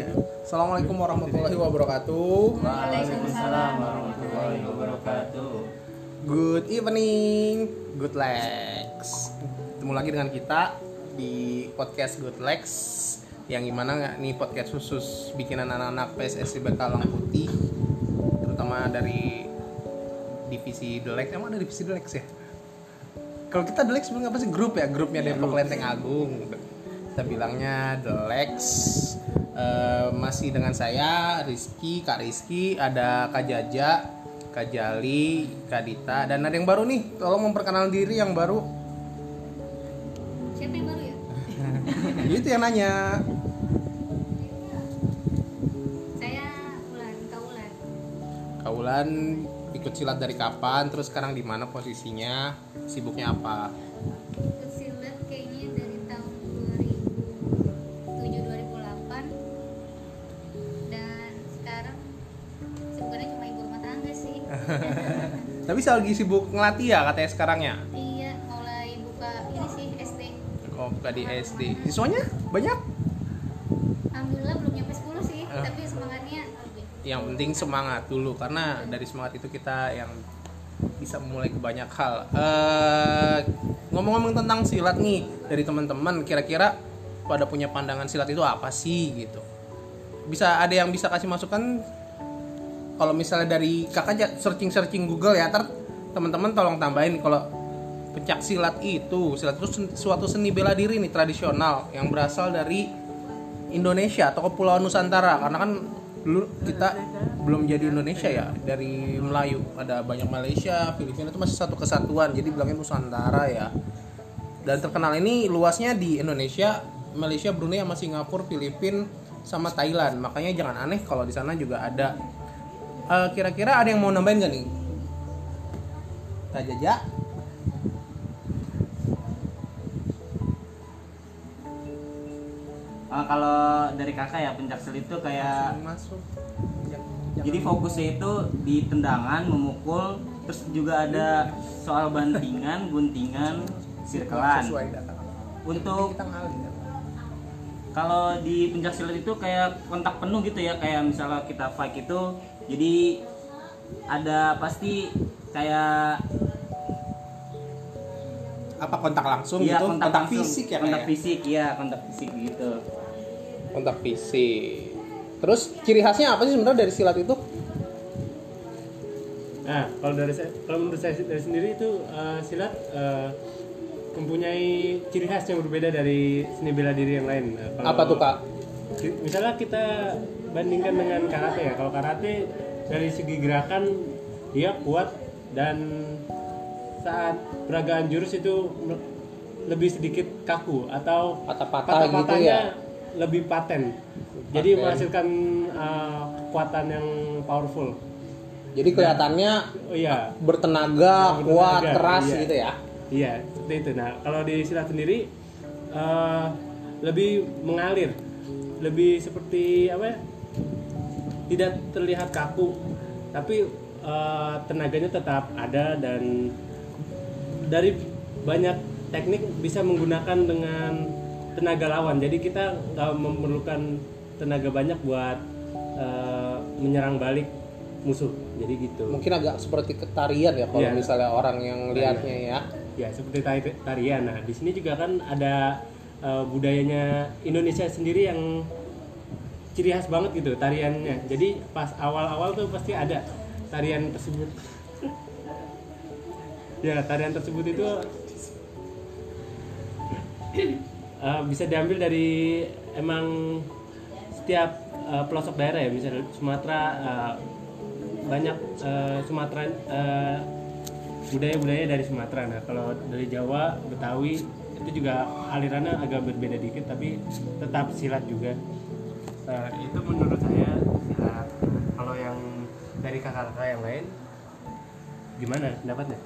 Iya. Assalamualaikum warahmatullahi wabarakatuh. Waalaikumsalam warahmatullahi wabarakatuh. Good evening, Good Lex. Ketemu lagi dengan kita di podcast Good Lex yang gimana nggak nih podcast khusus bikinan anak-anak PSSI Bekalang Putih terutama dari divisi The Lex emang ada divisi The Lex ya kalau kita The Lex sebenarnya apa sih grup ya grupnya Depok Lenteng Agung kita bilangnya The Eh, masih dengan saya Rizky Kak Rizky ada Kak Jaja Kak Jali Kak Dita dan ada yang baru nih. Tolong memperkenalkan diri yang baru. Siapa yang baru ya? itu yang nanya. Saya Ulan, Kak Ulan. Kaulan ikut silat dari kapan? Terus sekarang di mana posisinya? Sibuknya apa saya lagi sibuk ngelatih ya katanya sekarang ya iya, mulai buka ini sih SD. oh buka di SD siswanya banyak Alhamdulillah belum nyampe 10 sih, Ah. tapi semangatnya lebih. yang penting semangat dulu karena dari semangat itu kita yang bisa memulai ke banyak hal Eh, ngomong-ngomong tentang silat nih dari teman-teman kira-kira pada punya pandangan silat itu apa sih gitu bisa ada yang bisa kasih masukan kalau misalnya dari kakak searching-searching Google ya ntar teman-teman tolong tambahin kalau pencak silat itu. Silat itu suatu seni bela diri nih tradisional yang berasal dari Indonesia atau Kepulauan Nusantara. Karena kan dulu kita belum jadi Indonesia ya dari Melayu. Ada banyak Malaysia Filipina itu masih satu kesatuan. Jadi bilangnya Nusantara ya. Dan terkenal ini luasnya di Indonesia Malaysia Brunei sama Singapura Filipina sama Thailand. Makanya jangan aneh kalau di sana juga ada Eh, kira-kira ada yang mau nambahin gak nih? Kak Jaja Ah, kalau dari kakak ya pencak silat itu kayak masuk jadi fokusnya itu di tendangan, memukul, terus juga ada soal bantingan, guntingan, sirkelan. Untuk kalau di pencak silat itu kayak kontak penuh gitu ya, kayak misalnya kita fight itu, jadi ada pasti kayak apa kontak langsung iya, gitu kontak, langsung. fisik ya kontak kayak? fisik ya, kontak fisik gitu. kontak fisik terus ciri khasnya apa sih sebenarnya dari silat itu Nah, kalau dari saya, kalau menurut saya dari sendiri itu eh, silat eh, mempunyai ciri khas yang berbeda dari seni bela diri yang lain. Nah, kalau- apa tuh kak Misalnya kita bandingkan dengan karate ya. Kalau karate dari segi gerakan dia kuat dan saat peragaan jurus itu lebih sedikit kaku atau Patah-patah gitu ya? lebih paten. Jadi Paten. menghasilkan eh, kekuatan yang powerful. jadi kelihatannya Oh iya, bertenaga Ya, kuat bertenaga, keras iya. gitu ya Iya, seperti itu. Nah, kalau di silat sendiri eh, lebih mengalir, lebih seperti apa ya? Tidak terlihat kaku, tapi eh, tenaganya tetap ada dan dari banyak teknik bisa menggunakan dengan tenaga lawan. Jadi kita nggak memerlukan tenaga banyak buat eh, menyerang balik musuh. Jadi gitu. mungkin agak seperti ketarian ya kalau Iya. misalnya orang yang lihatnya ya ya seperti tari- tarian nah di sini juga kan ada eh, budayanya Indonesia sendiri yang ciri khas banget gitu tariannya jadi pas awal-awal tuh pasti ada tarian tersebut ya tarian tersebut itu eh, bisa diambil dari emang setiap eh, pelosok daerah ya misalnya Sumatera eh, banyak eh, Sumatera eh, budaya-budaya dari Sumatera. Nah, kalau dari Jawa, Betawi itu juga alirannya agak berbeda dikit tapi tetap silat juga. Nah, itu menurut saya silat. Kalau yang dari kakak-kakak yang lain gimana pendapatnya?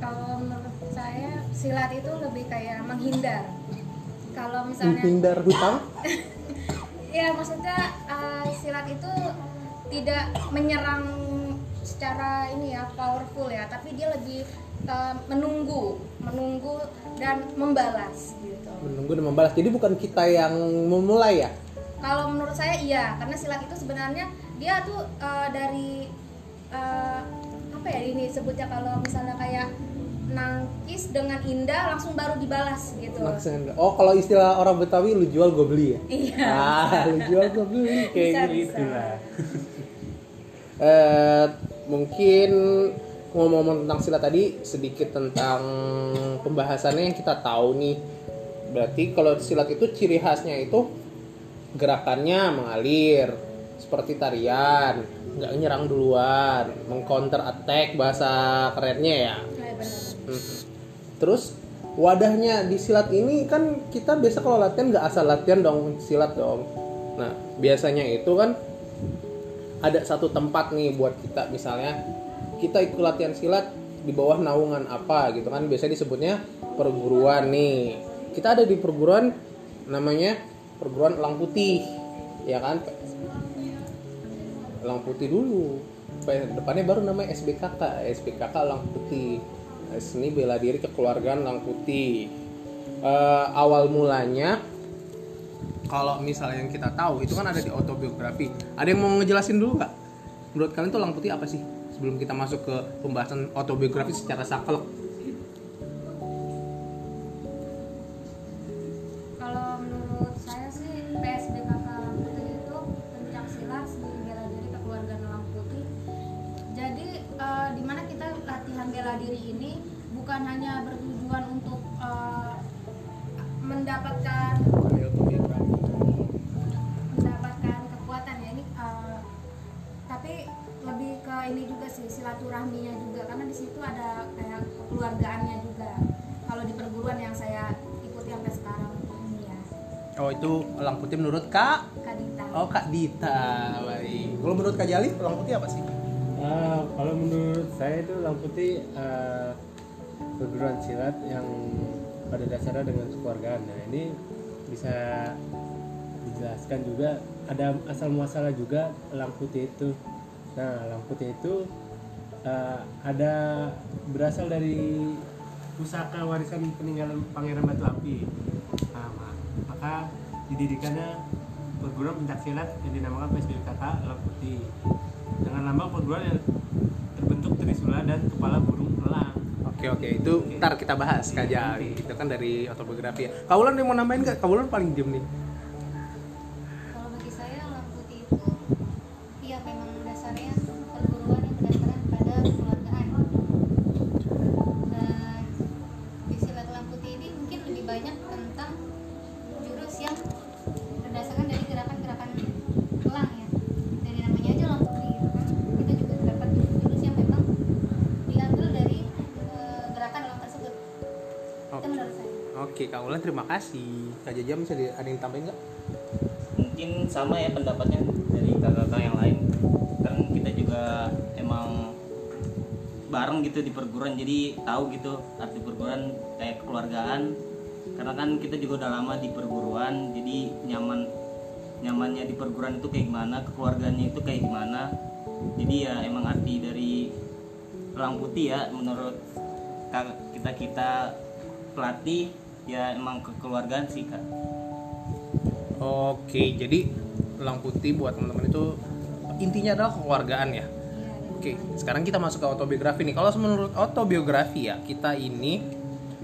Kalau menurut saya silat itu lebih kayak menghindar. Kalau misalnya menghindar hutang ya maksudnya uh, silat itu tidak menyerang secara ini ya powerful ya, tapi dia lebih uh, menunggu, menunggu dan membalas gitu. menunggu dan membalas jadi bukan kita yang memulai ya kalau menurut saya iya karena silat itu sebenarnya dia tuh eh, dari eh, apa ya ini sebutnya kalau misalnya kayak nangkis dengan indah langsung baru dibalas gitu Langsung. Oh, kalau istilah orang Betawi lu jual gue beli ya? iya Ah, lu jual gue beli kayak Bisa, gitu bisa. lah. Eh, mungkin ngomong-ngomong tentang silat tadi sedikit tentang pembahasannya yang kita tahu nih. Berarti kalau silat itu ciri khasnya itu gerakannya mengalir seperti tarian, nggak nyerang duluan, mengcounter attack bahasa kerennya ya. Iya, benar. Terus wadahnya di silat ini kan kita biasa kalau latihan nggak asal latihan dong silat dong. Nah biasanya itu kan ada satu tempat nih buat kita misalnya kita ikut latihan silat di bawah naungan apa gitu kan biasanya disebutnya perguruan nih kita ada di perguruan namanya perguruan elang putih ya kan? Elang putih dulu. Depannya baru namanya SBKK SBKK elang putih. Seni bela diri kekeluargaan elang putih. Eh, awal mulanya kalau misalnya yang kita tahu itu kan ada di autobiografi. Ada yang mau ngejelasin dulu nggak? Menurut kalian tuh elang putih apa sih? Sebelum kita masuk ke pembahasan autobiografi secara saklek dasarnya dengan kekeluargaan. Nah ini bisa dijelaskan juga ada asal muasalah juga Lang Putih itu. Nah Lang Putih itu eh, ada berasal dari pusaka warisan peninggalan Pangeran Batu Api. Nah, ma- maka dididikannya perguruan pencaksilat yang dinamakan PSBKK Lang Putih dengan lambang perguruan yang terbentuk trisula dan kepala burung elang. Oke oke itu ntar kita bahas Kak Jali itu kan dari autobiografi ya. Kaulan yang mau nambahin nggak? Kaulan paling diem nih. Oke Kak Ulan terima kasih. Kak Jaja bisa ada yang tambahin nggak? mungkin sama ya pendapatnya dari kakak-kakak yang lain kan kita juga emang bareng gitu di perguruan jadi tahu gitu arti perguruan kayak kekeluargaan karena kan kita juga udah lama di perguruan jadi nyaman nyamannya di perguruan itu kayak gimana kekeluarganya itu kayak gimana jadi ya emang arti dari elang putih ya menurut kita kita pelatih ya emang kekeluargaan sih kak Oke jadi elang putih buat teman-teman itu intinya adalah kekeluargaan ya. Oke, sekarang kita masuk ke autobiografi nih. Kalau menurut autobiografi ya, kita ini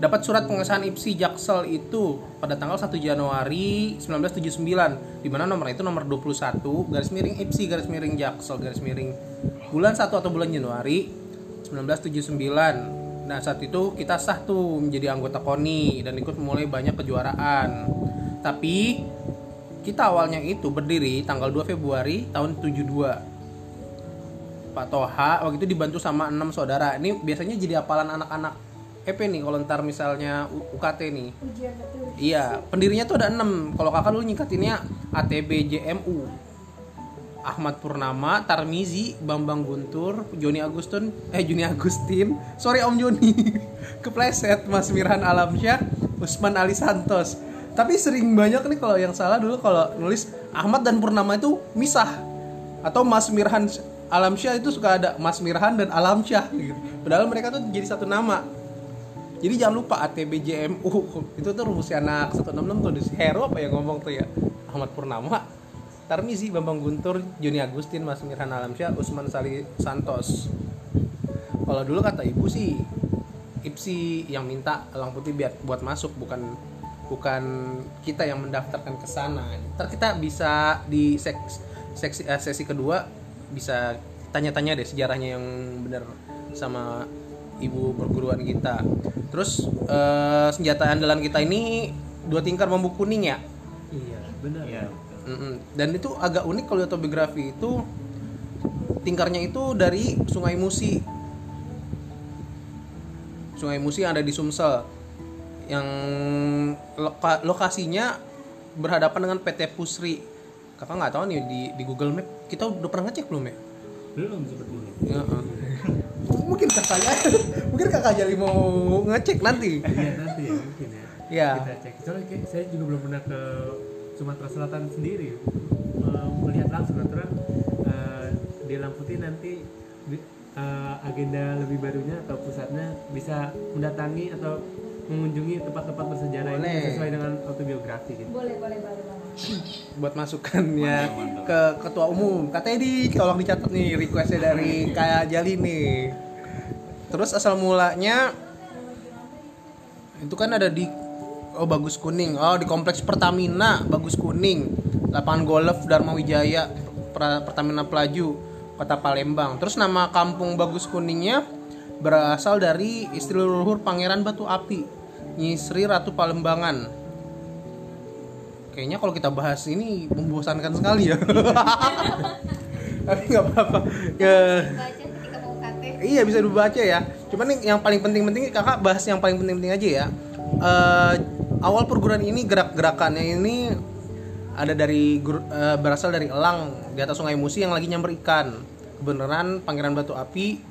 dapat surat pengesahan IPSI Jaksel itu pada tanggal 1 Januari 1979 di mana nomor itu nomor 21 garis miring IPSI garis miring Jaksel garis miring bulan 1 atau bulan Januari 1979. Nah, saat itu kita sah tuh menjadi anggota KONI dan ikut mulai banyak kejuaraan. Tapi kita awalnya itu berdiri tanggal 2 Februari tahun 72 Pak Toha waktu itu dibantu sama enam saudara. Ini biasanya jadi hafalan anak-anak EP nih kalau ntar misalnya UKT nih. ujian tertulis Iya, pendirinya tuh ada enam. Kalau kakak dulu nyingkatinnya ATB JMU. Ahmad Purnama, Tarmizi, Bambang Guntur, Joni Agustin, eh Joni Agustin, sorry Om Joni, kepleset, Mas Mirhan Alamsyah, Usman Ali Santos. Tapi sering banyak nih kalau yang salah dulu kalau nulis Ahmad dan Purnama itu misah atau Mas Mirhan Alamsyah itu suka ada Mas Mirhan dan Alamsyah gitu. Padahal mereka tuh jadi satu nama. Jadi jangan lupa ATBJMU itu tuh rumusnya anak 166 tuh di Hero apa yang ngomong tuh ya Ahmad Purnama Tarmizi, Bambang Guntur, Joni Agustin, Mas Mirhan Alamsyah, Usman Sali Santos. Kalau dulu kata ibu sih, Ipsi yang minta Elang Putih biar buat masuk bukan bukan kita yang mendaftarkan ke sana. Ntar kita bisa di seks, seksi, eh, sesi kedua bisa tanya-tanya deh sejarahnya yang benar sama ibu perguruan kita. Terus eh, senjata andalan kita ini dua tingkar bambu kuning ya. Iya, benar. Iya. Dan itu agak unik kalau di autobiografi itu tingkarnya itu dari Sungai Musi. Sungai Musi yang ada di Sumsel. Yang loka- lokasinya berhadapan dengan PT Pusri. Kakak nggak tahu nih di di Google Map kita udah pernah ngecek belum ya? Belum sepertinya. Ya, eh. mungkin kakaknya mungkin kakak jadi mau ngecek nanti. Iya nanti ya mungkin ya. Iya. Kita cek. Soalnya saya juga belum pernah ke Sumatera Selatan sendiri Eh, melihat langsung aturan eh, di Elang Putih nanti eh, agenda lebih barunya atau pusatnya bisa mendatangi atau mengunjungi tempat-tempat bersejarah ini Boleh. sesuai dengan autobiografi gitu. boleh boleh boleh banget buat masukannya ke ketua umum katanya di tolong dicatat nih requestnya dari kayak Jali nih terus asal mulanya itu kan ada di oh bagus kuning oh di kompleks Pertamina bagus kuning lapangan golf Dharma Wijaya Pertamina Pelaju kota Palembang terus nama kampung bagus kuningnya berasal dari istri leluhur Pangeran Batu Api Nyisri Ratu Palembangan Kayaknya kalau kita bahas ini membosankan sekali ya. Tapi nggak apa-apa. Ya, iya bisa dibaca ya. Cuman yang paling penting-penting kakak bahas yang paling penting-penting aja ya. Eh, awal perguruan ini gerak-gerakannya ini ada dari eh, berasal dari elang di atas Sungai Musi yang lagi nyamber ikan. Kebenaran Pangeran Batu Api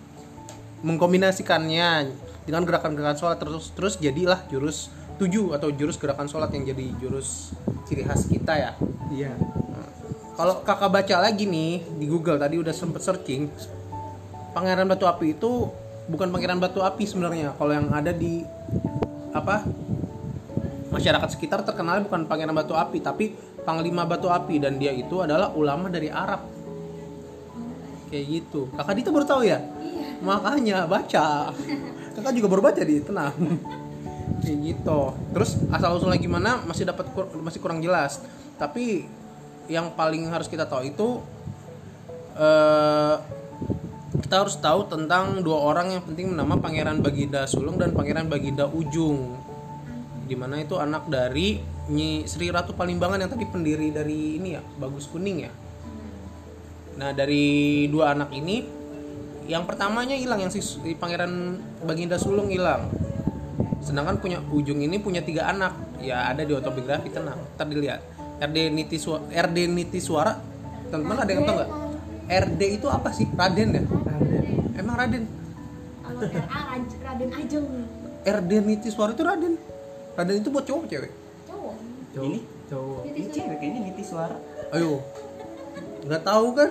mengkombinasikannya dengan gerakan-gerakan sholat terus terus jadilah jurus tujuh atau jurus gerakan sholat yang jadi jurus ciri khas kita ya. Iya. Kalau kakak baca lagi nih di Google tadi udah sempet searching, Pangeran Batu Api itu bukan Pangeran Batu Api sebenarnya. Kalau yang ada di apa masyarakat sekitar terkenal bukan Pangeran Batu Api, tapi Panglima Batu Api dan dia itu adalah ulama dari Arab. Kayak gitu. Kakak Dita baru tahu ya? iya Makanya baca. Kakak juga baru baca di tenang. Kayak gitu. Terus asal usulnya gimana masih dapat kur- masih kurang jelas. Tapi yang paling harus kita tahu itu eh kita harus tahu tentang dua orang yang penting nama Pangeran Baginda Sulung dan Pangeran Baginda Ujung. Di mana itu anak dari Nyi Sri Ratu Palimbangan yang tadi pendiri dari ini ya, Bagus Kuning ya. Nah dari dua anak ini, yang pertamanya hilang yang si Pangeran Baginda Sulung hilang. Sedangkan punya ujung ini punya tiga anak. Ya ada di autobiografi tenang. Ntar dilihat. RD Niti Suara, RD Niti Suara, teman-teman ada yang tahu nggak? RD itu apa sih? Raden ya? Emang Raden? kalau RA Raden Ajeng RD Niti Suara itu Raden. Raden itu buat cowok cewek. cowok Cowok. Ini? Cowok. Ini cewek kayaknya niti suara. Ayo. Nggak tahu kan?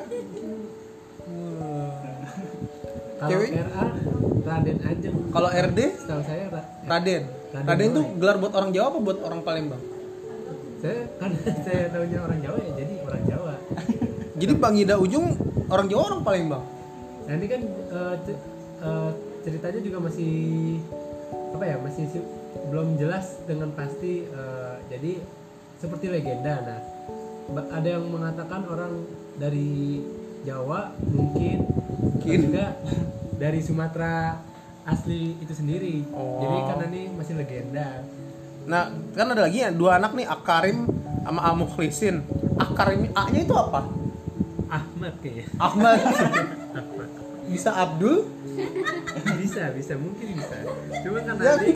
Kalau Cewek? RA Raden Ajeng. Kalau RD Setahu saya Ra- Raden. Raden Raden itu gelar buat orang Jawa apa buat orang Palembang? saya kan saya tahunya orang Jawa ya jadi orang Jawa. Jadi Bang Ida Ujung orang Jawa orang Palembang. Ini kan eh, eh, ceritanya juga masih apa ya masih si- belum jelas dengan pasti. eh, jadi seperti legenda. Nah ada yang mengatakan orang dari Jawa mungkin, Mungkin. juga dari Sumatera asli itu sendiri. Oh. Jadi karena ini masih legenda. Nah, kan ada lagi ya dua anak nih Akarim sama Amukhlisin. Akarim A-nya itu apa? Ahmad kayaknya. Ahmad. Bisa Abdul? bisa bisa mungkin bisa. Cuma karena Ya. dia.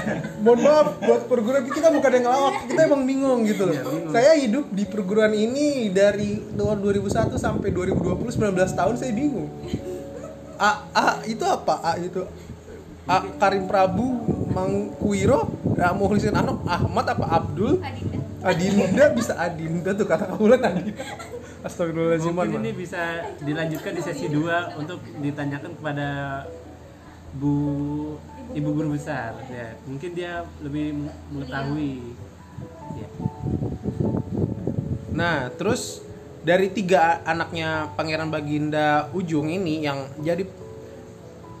Mohon maaf buat perguruan kita bukan yang ngelawak, kita emang bingung gitu loh. Iya, bingung. Saya hidup di perguruan ini dari tahun 2001 sampai 2020 19 tahun saya bingung. A, A itu apa? A itu A Karim Prabu Mangkuiro Mukhlisin Anom Ahmad apa Abdul Adinda Adinda bisa Adinda tuh kata Kaulan Adinda Astagfirullahaladzim Mungkin ini bisa dilanjutkan di sesi 2 untuk ditanyakan kepada Bu Ibu Guru Besar ya. Mungkin dia lebih mengetahui. Ya. Nah terus dari tiga anaknya Pangeran Baginda Ujung ini yang jadi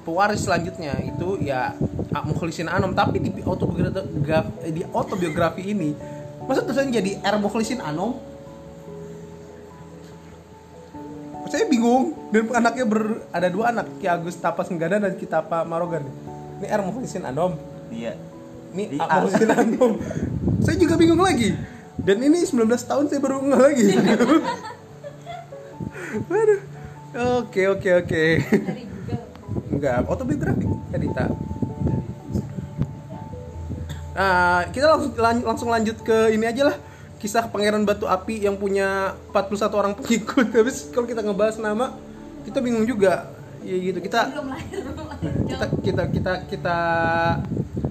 pewaris selanjutnya itu ya Mukhlisin Anom tapi di autobiografi di autobiografi ini tulisannya jadi R Mukhlisin Anom saya bingung. Dan anaknya ber, ada dua anak Ki Agus Tapas Senggada dan Ki Tapa Marogan. Ini R Mukhlisin Anom. Iya. ini A. Mukhlisin Anom. Saya juga bingung lagi. Dan ini 19 tahun saya baru nggak lagi. Aduh. oke oke oke. Enggak. Autobiografi Edita nah kita langsung lan- langsung lanjut ke ini aja lah kisah pangeran batu api yang punya 41 orang pengikut. Habis kalau kita ngebahas nama kita bingung juga. Ya gitu kita belum lahir belum lahir. kita kita kita kita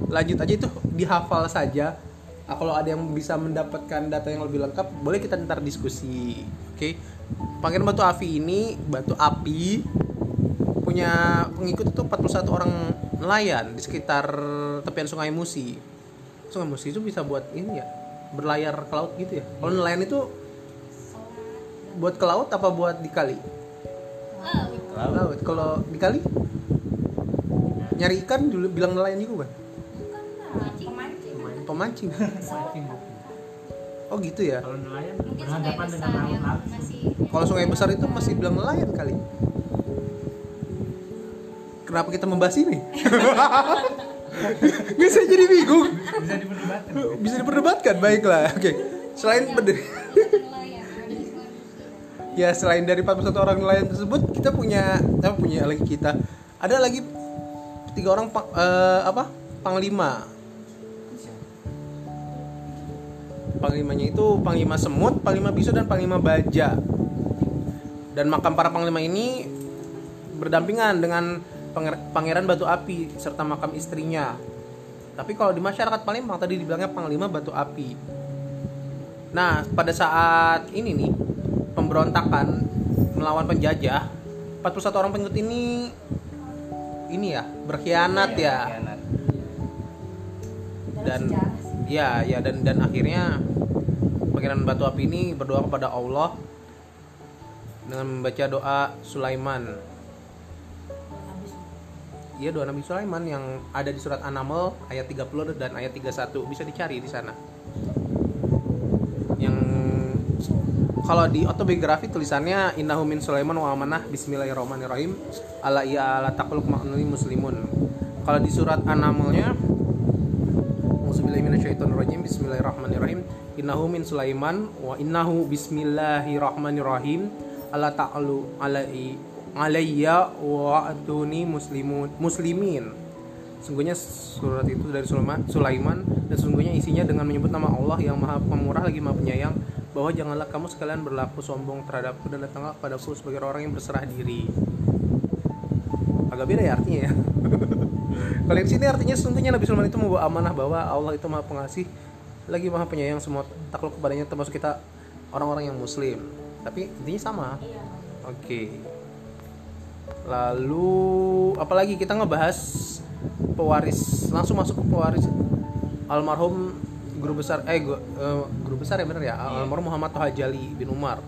lanjut aja itu dihafal saja. Ah, kalau ada yang bisa mendapatkan data yang lebih lengkap boleh kita ntar diskusi oke? Pangeran batu api ini batu api punya pengikut itu 41 orang nelayan di sekitar tepian sungai Musi. Sungai Musi itu bisa buat ini ya berlayar ke laut gitu ya? Kalau nelayan itu buat ke laut apa buat di kali? Oh, laut. Kalau di kali? Nyari ikan dulu bilang nelayan juga kan? Pemancing. Pemancing oh gitu ya? Kalau nelayan berhadapan dengan laut langsung. kalau sungai besar itu masih bilang nelayan kali? Kenapa kita membahas ini saya jadi bingung. Bisa diperdebatkan. bisa diperdebatkan baiklah. Oke selain berdiri ya selain dari 41 orang nelayan tersebut kita punya apa punya lagi kita. Ada lagi tiga orang pa- eh, apa? Panglima. Panglimanya itu panglima semut panglima bisu dan panglima baja. Dan makam para panglima ini berdampingan dengan pangeran batu api serta makam istrinya tapi kalau di masyarakat Palembang tadi dibilangnya panglima batu api Nah, pada saat ini nih pemberontakan melawan penjajah, 41 orang pengikut ini ini ya, berkhianat Iya, ya. Dan ya, ya dan dan akhirnya Pangeran Batu Api ini berdoa kepada Allah dengan membaca doa Sulaiman. Iya doa Nabi Sulaiman yang ada di surat An-Naml ayat 30 dan ayat 31 bisa dicari di sana. Yang kalau di autobiografi tulisannya innahu min Sulaiman wa amanah bismillahirrahmanirrahim ala iya ala takluk muslimun. Kalau di surat An-Naml-nya Bismillahirrahmanirrahim Innahu min Sulaiman Wa innahu bismillahirrahmanirrahim Ala ta'alu alai alayya wa atuni muslimun muslimin Sungguhnya surat itu dari Sulaiman, Sulaiman dan sungguhnya isinya dengan menyebut nama Allah yang Maha Pemurah lagi Maha Penyayang bahwa janganlah kamu sekalian berlaku sombong terhadapku dan datanglah kepadaku sebagai orang yang berserah diri. Agak beda ya artinya ya. Kalau di sini artinya sesungguhnya Nabi Sulaiman itu membawa amanah bahwa Allah itu Maha Pengasih lagi Maha Penyayang semua takluk kepadanya termasuk kita orang-orang yang muslim. Tapi intinya sama. Oke. Lalu apalagi kita ngebahas pewaris langsung masuk ke pewaris. Almarhum guru besar eh eh, guru besar ya bener ya? Almarhum Muhammad Toha Jali bin Umar.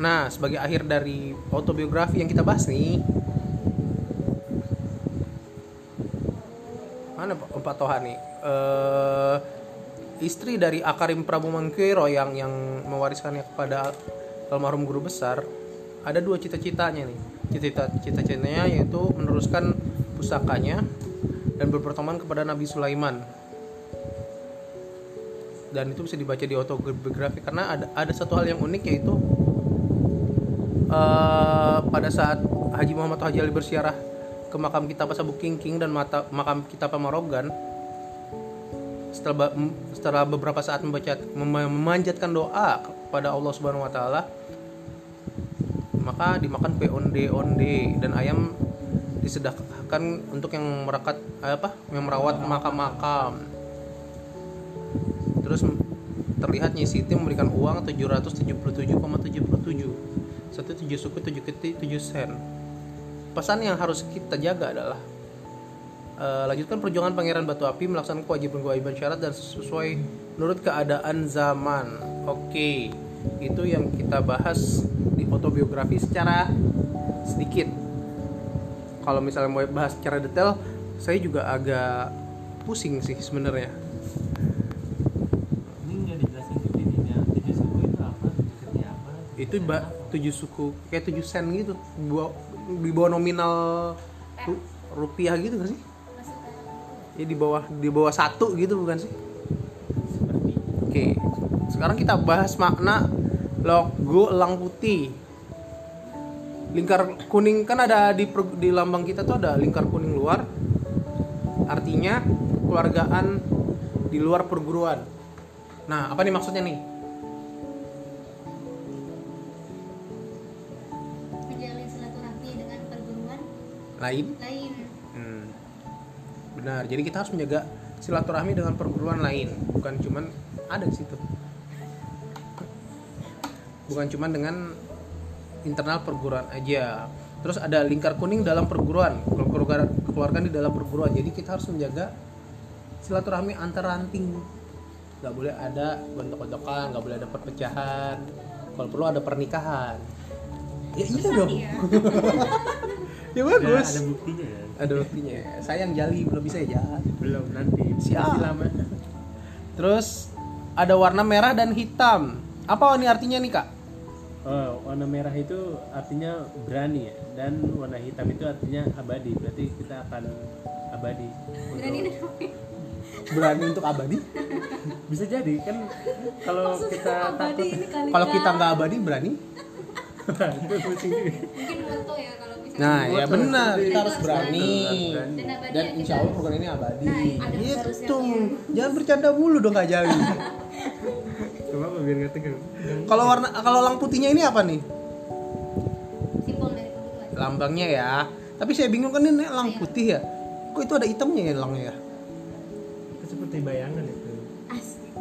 Nah sebagai akhir dari autobiografi yang kita bahas nih mana Pak? Pak Toha nih. Eh, istri dari Akarim Prabu Mangkuiro yang yang mewariskannya kepada almarhum guru besar ada dua cita-citanya nih cita-citanya yaitu meneruskan pusakanya dan berpertemuan kepada Nabi Sulaiman. Dan itu bisa dibaca di autobiografi karena ada ada satu hal yang unik yaitu eh, pada saat Haji Muhammad Haji Ali bersiarah ke makam kita Sabuk Kingking dan mata, makam kita Pamarogan setelah setelah beberapa saat membaca mem- memanjatkan doa kepada Allah Subhanahu wa taala maka dimakan kue onde-onde dan ayam disedekahkan untuk yang merakat apa yang merawat makam-makam terus terlihat Nyi Siti memberikan uang 777,77 satu tujuh suku tujuh keti tujuh sen pesan yang harus kita jaga adalah eh, lanjutkan perjuangan Pangeran Batu Api melaksanakan kewajiban-kewajiban syarat dan sesuai menurut keadaan zaman. Oke. itu yang kita bahas di autobiografi secara sedikit. Kalau misalnya mau bahas secara detail saya juga agak pusing sih sebenarnya. Itu mbak tujuh suku kayak tujuh sen gitu. Di bawah, di bawah nominal ru- rupiah gitu kan sih? Ya di bawah di bawah satu gitu bukan sih? Seperti. Oke sekarang kita bahas makna logo elang putih lingkar kuning kan ada di di lambang kita tuh ada lingkar kuning luar artinya keluargaan di luar perguruan nah apa nih maksudnya nih menjalin silaturahmi dengan perguruan lain lain Hmm. Benar. Jadi kita harus menjaga silaturahmi dengan perguruan lain, bukan cuman ada di situ. Bukan cuman dengan internal perguruan aja. Terus ada lingkar kuning dalam perguruan, keluarga keluarga di dalam perguruan. Jadi kita harus menjaga silaturahmi antar ranting. Gak boleh ada gontok-gontokan, gak boleh ada perpecahan. Kalau perlu ada pernikahan. Ya iya dong. ya Nggak bagus ada buktinya ya. ada buktinya sayang jali belum bisa ya Belum nanti. Siap. Lama. terus ada warna merah dan hitam apa ini artinya nih kak Oh, warna merah itu artinya berani ya, dan warna hitam itu artinya abadi. Berarti kita akan abadi. Untuk- berani dan berani untuk abadi? Bisa jadi kan kalau kita takut kalau kita nggak abadi berani? Mungkin moto ya kalau nah ya Betul. benar. Kita harus harus berani. berani. Dan abadi dan ya insya Allah program ini abadi. Nah, ada harusnya itu ya. jangan bercanda mulu dong kak Jali Apa biar nggak tegang. kalau warna kalau lang putihnya ini apa nih? Simbol dari lambangnya ya. Tapi saya bingung kan ini lang putih ya. Kok itu ada hitamnya ya langnya ya? Itu seperti bayangan itu. asik.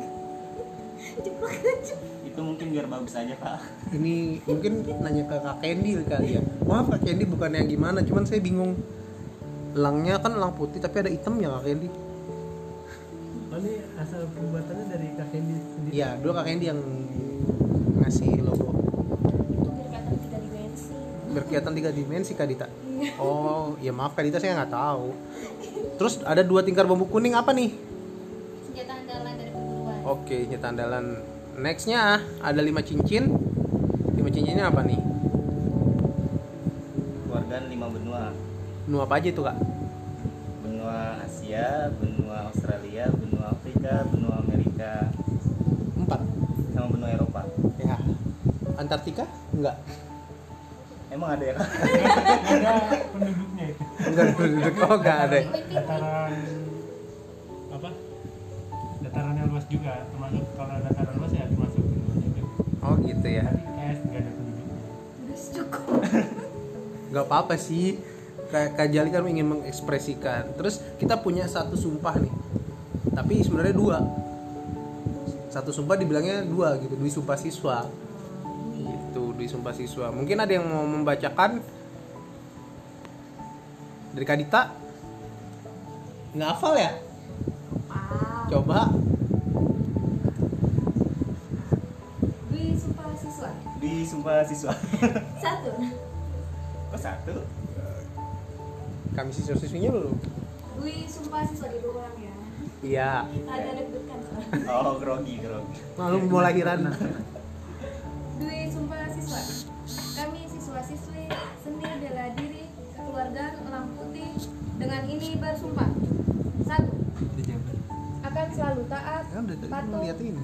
Itu mungkin biar bagus aja kak ini mungkin nanya ke kak Candy kali ya. Maaf kak Candy bukannya gimana cuman saya bingung. Langnya kan lang putih tapi ada hitamnya kak Candy Oh ini asal pembuatannya dari Kak Kendi sendiri. iya dulu kak Candy yang ngasih logo. Itu biar kelihatan tiga dimensi. Berkelihatan tiga dimensi kak Dita? Oh ya maaf kak Dita saya nggak tahu. Terus ada dua tingkar bambu kuning apa nih? Senjata andalan dari perguruan oke senjata andalan. Nextnya ada lima cincin. Lima cincinnya apa nih? Keluarga lima benua. Nu apa aja itu kak? benua Asia benua Australia benua Afrika benua Amerika. Empat. Sama benua Eropa. Ya. Antartika? Enggak. Emang ada ya Ada penduduknya. Itu. enggak penduduk. Oh enggak ada. Dataran apa? Dataran yang luas juga, termasuk kalau dataran luas ya termasuk benua juga. oh gitu ya. Tapi kayak nggak ada penduduknya. udah cukup. Nggak apa-apa sih Kak Jali kan ingin mengekspresikan. Terus kita punya satu sumpah nih. Tapi sebenarnya dua. Satu sumpah dibilangnya dua gitu dwi sumpah siswa. Gitu dwi sumpah siswa. Mungkin ada yang mau membacakan? Dari Kak Dita? Nggak hafal ya? Wow coba. Dwi sumpah siswa. Di sumpah siswa. Satu. Kok satu kami siswa siswinya dulu Dwi sumpah siswa di orang ya. Iya. Ada deg-degan oh grogi grogi. Malu mau lahiran Dwi sumpah siswa. Kami siswa siswi seni bela diri kekeluargaan elang putih. Dengan ini bersumpah. Satu. Akan selalu taat kan patuh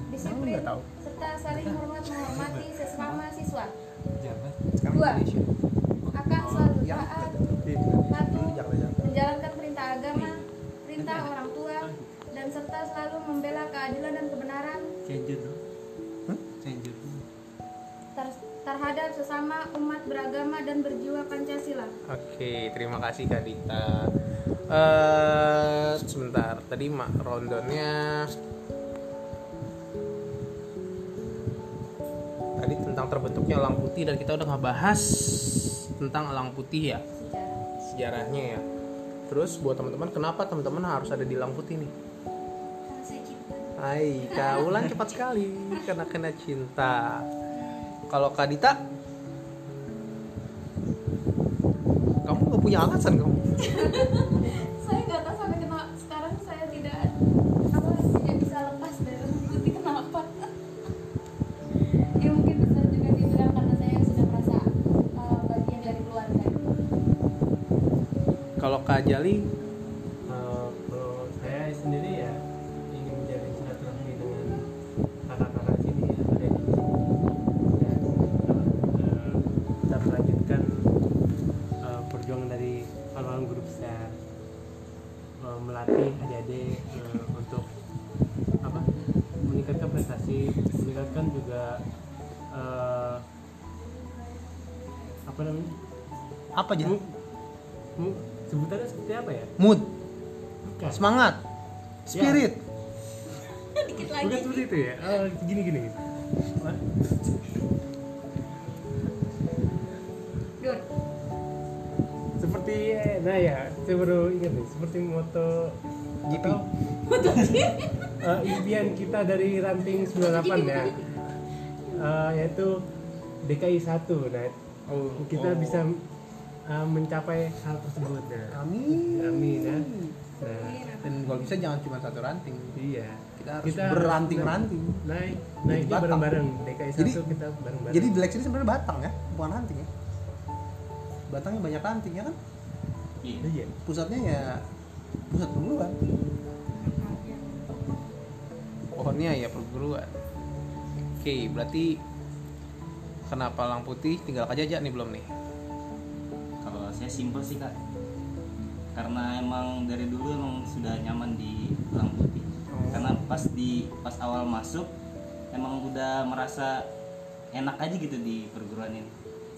disiplin serta saling hormat menghormati sesama siswa. Dua. Indonesia akan selalu taat patuh menjalankan perintah agama perintah orang tua dan serta selalu membela keadilan dan kebenaran. Ter- terhadap sesama umat beragama dan berjiwa Pancasila. Oke, terima kasih Kak Dita. Eh, sebentar, tadi mak rondonnya. Tadi tentang terbentuknya elang putih dan kita udah ngebahas tentang elang putih ya? Sejarahnya ya. Terus buat teman-teman, kenapa teman-teman harus ada di saya cinta Hai, Kak Ulan cepat sekali karena kena cinta. Kalau Kak Dita? Kamu gak punya alasan kamu Kalau Kak Jali? Eh, kalau saya sendiri ya ingin menjalin silaturahmi dengan kakak-kakak sini ya ada di sini. Dan apa, eh, tetap melanjutkan eh, perjuangan dari awal guru besar Eh, melatih adik-adik untuk apa meningkatkan prestasi meningkatkan juga eh, apa namanya? Apa aja? Semangat Spirit dikit Bukan lagi seperti itu ya. Oh, gini gini. Dur Seperti eh, nah ya, saya baru ingat nih, seperti moto GP. atau, eh, impian kita dari ranting 98 ya. Eh, yaitu DKI 1. Nah, Oh, kita oh. bisa eh, mencapai hal tersebut nah. Amin Amin ya. Nah, Dan kalau bisa jangan cuma satu ranting iya. Kita harus beranting-ranting Naik, naiknya batang. bareng-bareng. DKI 1 Jadi- kita bareng-bareng. Jadi Black ini sebenarnya batang ya, bukan ranting ya. Batangnya banyak ranting ya kan? Iya. iya. Pusatnya ya pusat perguruan. Pohonnya ya perguruan. Oke, berarti kenapa lang putih tinggal aja aja nih belum nih? Kalau saya simpel sih kak, karena emang dari dulu emang sudah nyaman di Lang Putih. Karena pas di pas awal masuk emang udah merasa enak aja gitu di perguruan ini.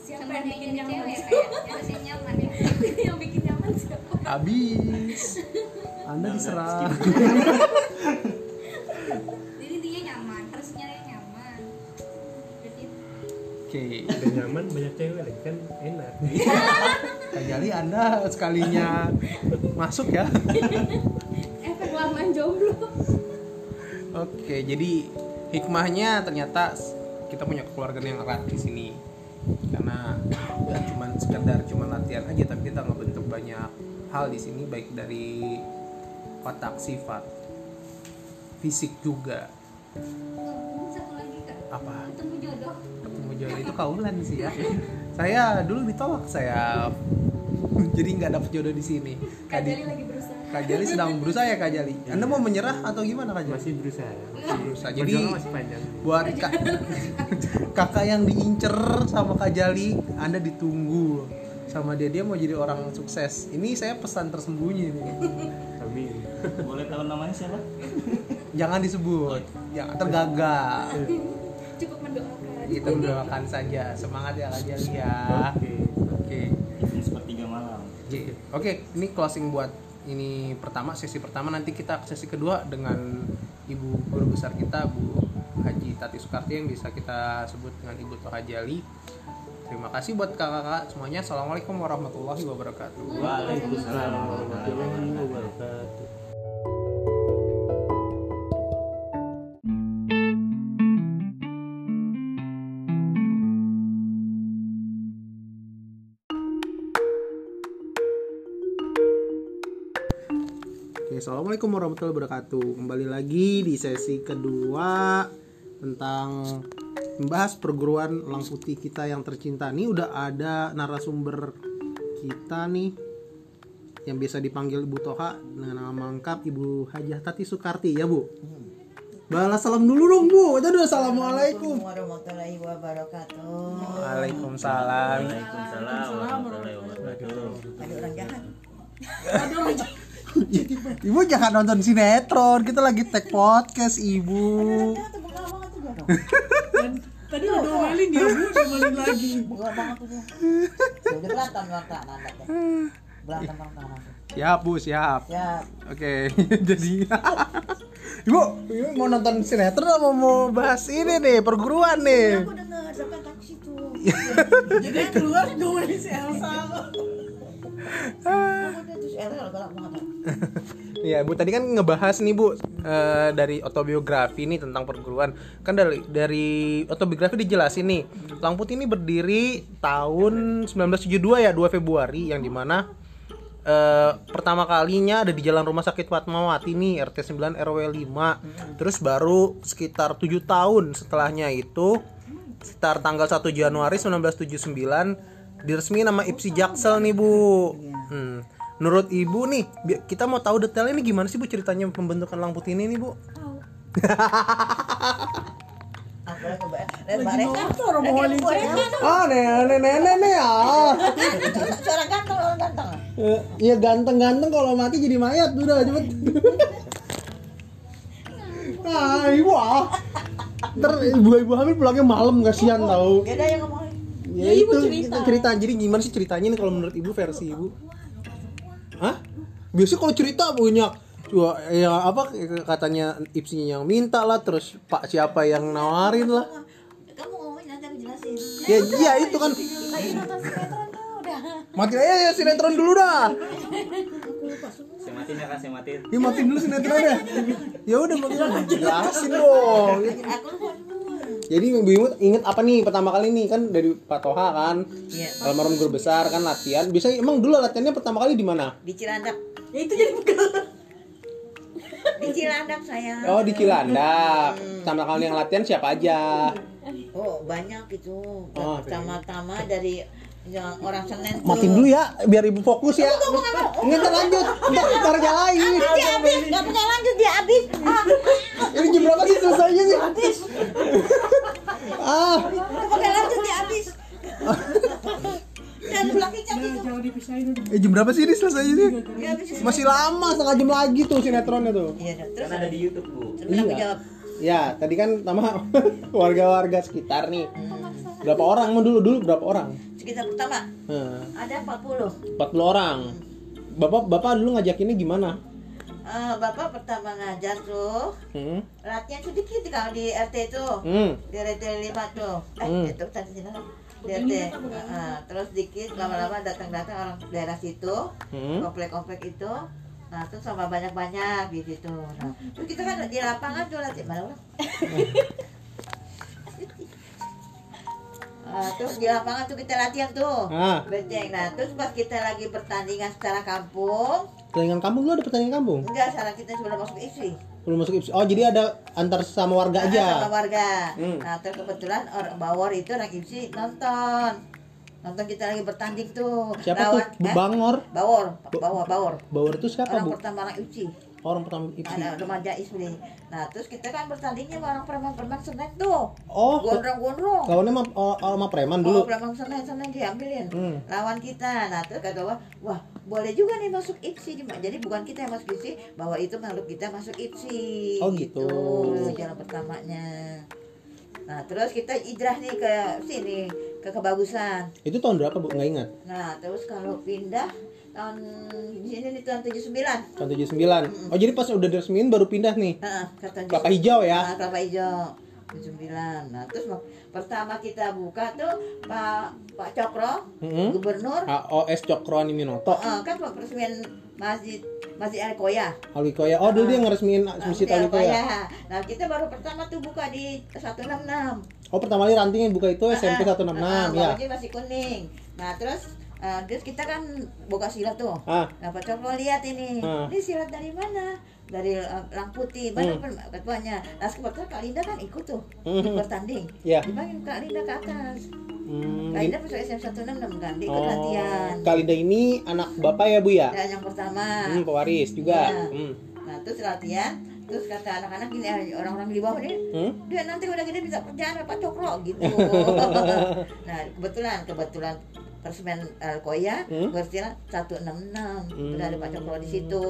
siapa yang bikin nyaman cewek kayak nyaman ya yang bikin nyaman siapa Habis. Anda diserang. jadi intinya nyaman harus nyari yang nyaman Oke, Udah nyaman banyak cewek lagi kan enak. Kak Jali Anda sekalinya masuk ya. efek lamaan jomblo Oke, jadi hikmahnya ternyata kita punya keluarga yang erat di sini. Karena bukan cuma sekedar cuma latihan aja, tapi kita ngebentuk banyak hal di sini baik dari watak sifat, fisik juga. ini satu lagi kak Apa? ketemu jodoh Ketemu jodoh itu kaulan sih ya. Saya dulu ditolak saya. jadi nggak dapet jodoh di sini. Kak Jali lagi berusaha Kak Jali sedang berusaha ya Kak Jali. Anda mau menyerah atau gimana Kak Jali? Masih berusaha. berusaha. Jadi masih panjang. buat kak, kakak yang diincer sama Kak Jali, Anda ditunggu sama dia dia mau jadi orang sukses. Ini saya pesan tersembunyi nih. Amin. Boleh tahu namanya siapa? Jangan disebut, jangan tergagal. Kita mendoakan saja. Semangat ya Jali ya. Oke. Oke. Event sepertiga malam. Oke, ini closing buat ini pertama sesi pertama nanti kita ke sesi kedua dengan ibu guru besar kita Bu Haji Tati Soekarti yang bisa kita sebut dengan Ibu Toha Jali. Terima kasih buat kakak-kakak semuanya. Assalamualaikum warahmatullahi wabarakatuh. Waalaikumsalam warahmatullahi wabarakatuh. Assalamualaikum warahmatullahi wabarakatuh. Kembali lagi di sesi kedua tentang membahas perguruan Lang Putih kita yang tercinta. Ini udah ada narasumber kita nih yang biasa dipanggil Ibu Toha dengan nama lengkap Ibu Hajah Tati Soekarti ya Bu. Balas salam dulu dong Bu. Itu udah assalamualaikum. warahmatullahi wabarakatuh. Waalaikumsalam. Waalaikumsalam warahmatullahi wabarakatuh. Ada orang jahat. Ibu jangan nonton sinetron. Kita lagi tag podcast Ibu. Tadi udah diomelin dia bu, diomelin lagi. Bunga banget tuh berantem. Berantem nanda. Siap Bu, siap. Ya, Oke, jadi Ibu, Ibu mau nonton sinetron apa mau bahas ini nih, perguruan nih? aku dengar. Jadi keluar diomelin si Elsa. Iya, Bu tadi kan ngebahas nih Bu eh, dari autobiografi nih tentang perguruan. Kan dari dari autobiografi dijelasin nih. Lang Putih ini berdiri tahun 1972 ya, 2 Februari yang di mana eh, pertama kalinya ada di Jalan Rumah Sakit Fatmawati nih RT 9 RW 5. Terus baru sekitar 7 tahun setelahnya itu sekitar tanggal 1 Januari 1979 diresmi nama IPSI Jaksel nih Bu. Hmm. Menurut Ibu nih, kita mau tahu detailnya nih gimana sih Bu ceritanya pembentukan Lang Putih ini nih Bu? Lagi eh, mau. Baresa. Ah, nenek nenek nih ya. Seorang ganteng, orang ganteng. Iya ganteng-ganteng kalau mati jadi mayat udah cepet. ah, ibu ah. Ntar ibu-ibu hamil pulangnya malam kasihan tau. Ada yang ngomongin. Ya, itu cerita. cerita. Jadi gimana sih ceritanya nih kalau menurut ibu versi ibu? Hah? Biasanya kalau cerita banyak Cua, ya apa katanya ipsinya yang minta lah terus pak siapa yang nawarin lah Kamu ngomongin nanti aku jelasin. ya iya itu kan Lagi nonton sinetron tuh udah. mati aja ya sinetron dulu dah Saya matiin ya kak, saya matiin. ya matiin dulu sinetronnya ya udah bagaimana jelasin dong jadi ibu ibu inget apa nih pertama kali nih kan dari Pak Toha kan Iya. almarhum guru besar kan latihan biasanya emang dulu latihannya pertama kali di mana Di Cilandak. Ya itu jadi bekal. Di Cilandak saya. oh di Cilandak pertama kali yang latihan siapa aja Oh banyak itu. Oh, Pertama-tama dari yang orang Senen tuh. matiin dulu ya biar ibu fokus ya nggak ntar lanjut ntar ntar nyalain Dia habis, nggak punya lanjut dia habis. Ah, ini jam berapa sih selesainya nih habis. ah Nggak pakai lanjut dia habis. Dan gitu. Jangan eh jam berapa sih ini selesainya sih masih lama setengah jam lagi tuh sinetronnya tuh Iya, terus Kan ada di YouTube bu. Iya. Ya, tadi kan sama warga-warga sekitar nih. Berapa orang mau dulu dulu berapa orang? Sekitar pertama Nah, ada 40. 40 orang. Bapak bapak dulu ngajakinnya gimana? Eh, Bapak pertama ngajar tuh Hmm. latihan sedikit kalau di RT itu. Hmm. Di RT 5 tuh. Eh, Hmm. itu tadi sini di RT. Heeh, terus dikit lama-lama datang-datang orang daerah situ, Hmm. komplek-komplek itu. Nah, terus sama banyak-banyak di situ. Nah, terus kita kan di lapangan tuh latihan mana Ah, terus di lapangan tuh kita latihan tuh Ah. benteng nah terus pas kita lagi pertandingan secara kampung Pertandingan kampung lu ada pertandingan kampung? enggak salah kita sudah masuk isi Belum masuk IPSI. Oh, jadi ada antar sama warga sama aja. warga Hmm. nah terus kebetulan orang bawor itu anak isi nonton nonton kita lagi bertanding tuh Siapa tuh? eh, Bangor. bawor bawor bawor Bawor itu siapa, orang Bu? pertama anak IPSI Orang pertama IPSI. ada remaja IPSI nah terus kita kan bertandingnya sama orang preman-preman senen tuh. Oh, gondrong-gondrong. lawannya sama oh, sama preman Oh, dulu. preman senen senen diambilin Hmm. lawan kita. Nah terus kata wah wah boleh juga nih masuk IPSI. Jadi bukan kita yang masuk IPSI bahwa itu makhluk kita masuk IPSI. Oh, gitu. jalan pertamanya. Nah terus kita hijrah nih ke sini ke kebagusan Itu tahun berapa, Bu? Nggak ingat. nah terus kalau pindah tahun di sini nih tahun 79 Tahun 79. Oh, jadi pas udah diresmiin baru pindah nih. Kata Kelapa hijau ya. Nah, kelapa hijau 79 nah terus pertama kita buka tuh Pak Pak Cokro Hmm. gubernur HOS Cokroan ini Noto. Heeh, kan Pak peresmian masjid masjid Al Koya Alikoya. Oh, dulu dia ngeresmiin Masjid Al Alikoya. nah kita baru pertama tuh buka di 166 Oh, pertama kali ranting yang buka itu SMP Ah, 166 ah, ya. bawahnya masih kuning nah terus eh, terus kita kan buka silat tuh Ah, Nah, Pak lihat ini. Hmm. Ini silat dari mana? Dari uh, Lang Putih. Mana Hmm. ketuanya? Nah, kebetulan Kak Linda kan ikut tuh Hmm. ikut bertanding. Iya. Dipanggil Kak Linda ke atas. hmm, Kak. Linda masuk SM 166 kan, dia ikut Oh, latihan. Kalinda ini anak bapak ya, Bu ya? Dan yang pertama. Hmm, pewaris juga. Iya. Hmm. Nah, terus latihan. Terus kata anak-anak gini eh, orang-orang di bawah ini, Hmm? dia nanti udah gede bisa sama Pak Cokro gitu. nah, kebetulan kebetulan Persmen Alkoya Hmm? bersilat 166. Udah ada Pak Cokro di situ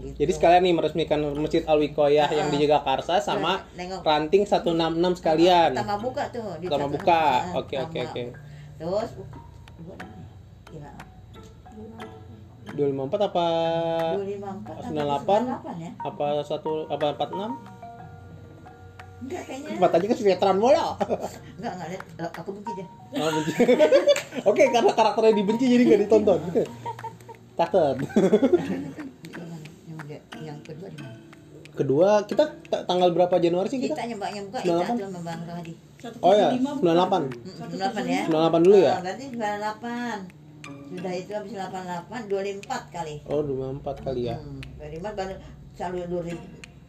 gitu. Jadi sekalian nih meresmikan Masjid Alwikoyah yang di Jagakarsa sama Nengok. ranting 166 sekalian. pertama buka tuh di Pertama satu- buka. ah, Oke, oke, oke. terus 254 apa 254 98? 98 ya apa satu apa 46? enggak kayaknya Empat aja kan sinetron bola. enggak enggak lihat aku benci deh Oh, benci. Oke, karena karakternya dibenci jadi nggak ditonton. Takut. yang, yang, yang kedua kita ta- tanggal berapa Januari sih kita? kita nyembahnya buka 98? itu tuh membang tadi Oh ya, 98. 98 ya 98 dulu ya? Oh, berarti 98 sudah itu habis 88 24 kali Oh, 24 kali ya. hmm. 24 baru selalu dulu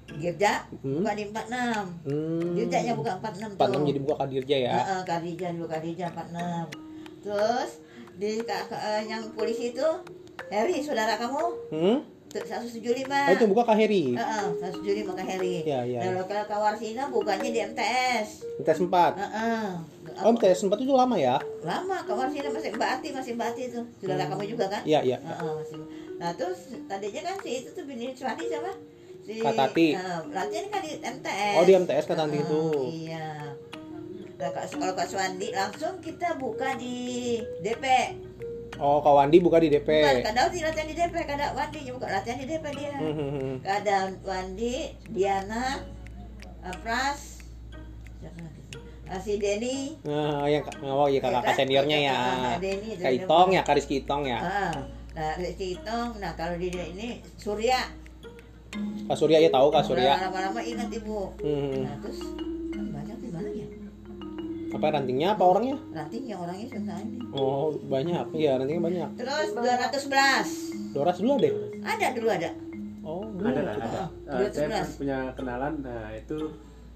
Girja Hmm. buka di 46 Hmm. Girjanya buka 46 tuh 46 jadi buka Kadirja ya. Heeh, Kadija dulu Kadija 46 terus di eh, yang polisi itu Heri saudara kamu Hmm? Tuh, 175 Oh, itu buka Kak Heri. Heeh, 175 ke Heri Iya, iya, Nah, kalau Kawarsina bukannya di MTS Tes 4. Heeh. Oh, tes 4 itu lama ya? lama Kawarsina masih Mbak Ati masih Mbak Ati itu saudara kamu juga kan Iya, iya. Heeh, masih. Nah terus tadinya kan si itu tuh bini Suwandi siapa? Si Kak Tati. eh, latihan kan di MTS. Oh, di MTS Kak Tati Heeh, itu. Iya. Nah, Kak- kalau Kak Suwandi langsung kita buka di DP. Oh, Kak Wandi buka di DP. Bukan, kadang di latihan di DP, kadang Wandi buka latihan di DP dia. Hmm, hmm, hmm. Kadang Wandi, Diana, eh, Pras, si Denny, Nah, yang oh iya kakak Ya kan? seniornya ya. Kak Denny, Kak Itong ya, Kak Rizky Itong ya. ah, nah Rizky Itong, nah kalau di ini Surya, Kak Surya ya tahu Kak Surya. Lama-lama ingat ibu. Nah terus Apa rantingnya apa orangnya? Rantingnya orangnya sudah ini. Oh, banyak. Iya, rantingnya banyak. Terus 211 Doras dulu deh. ada dulu ada. Oh, ada dulu. lah ada Ah, Eh, saya 211. punya kenalan nah itu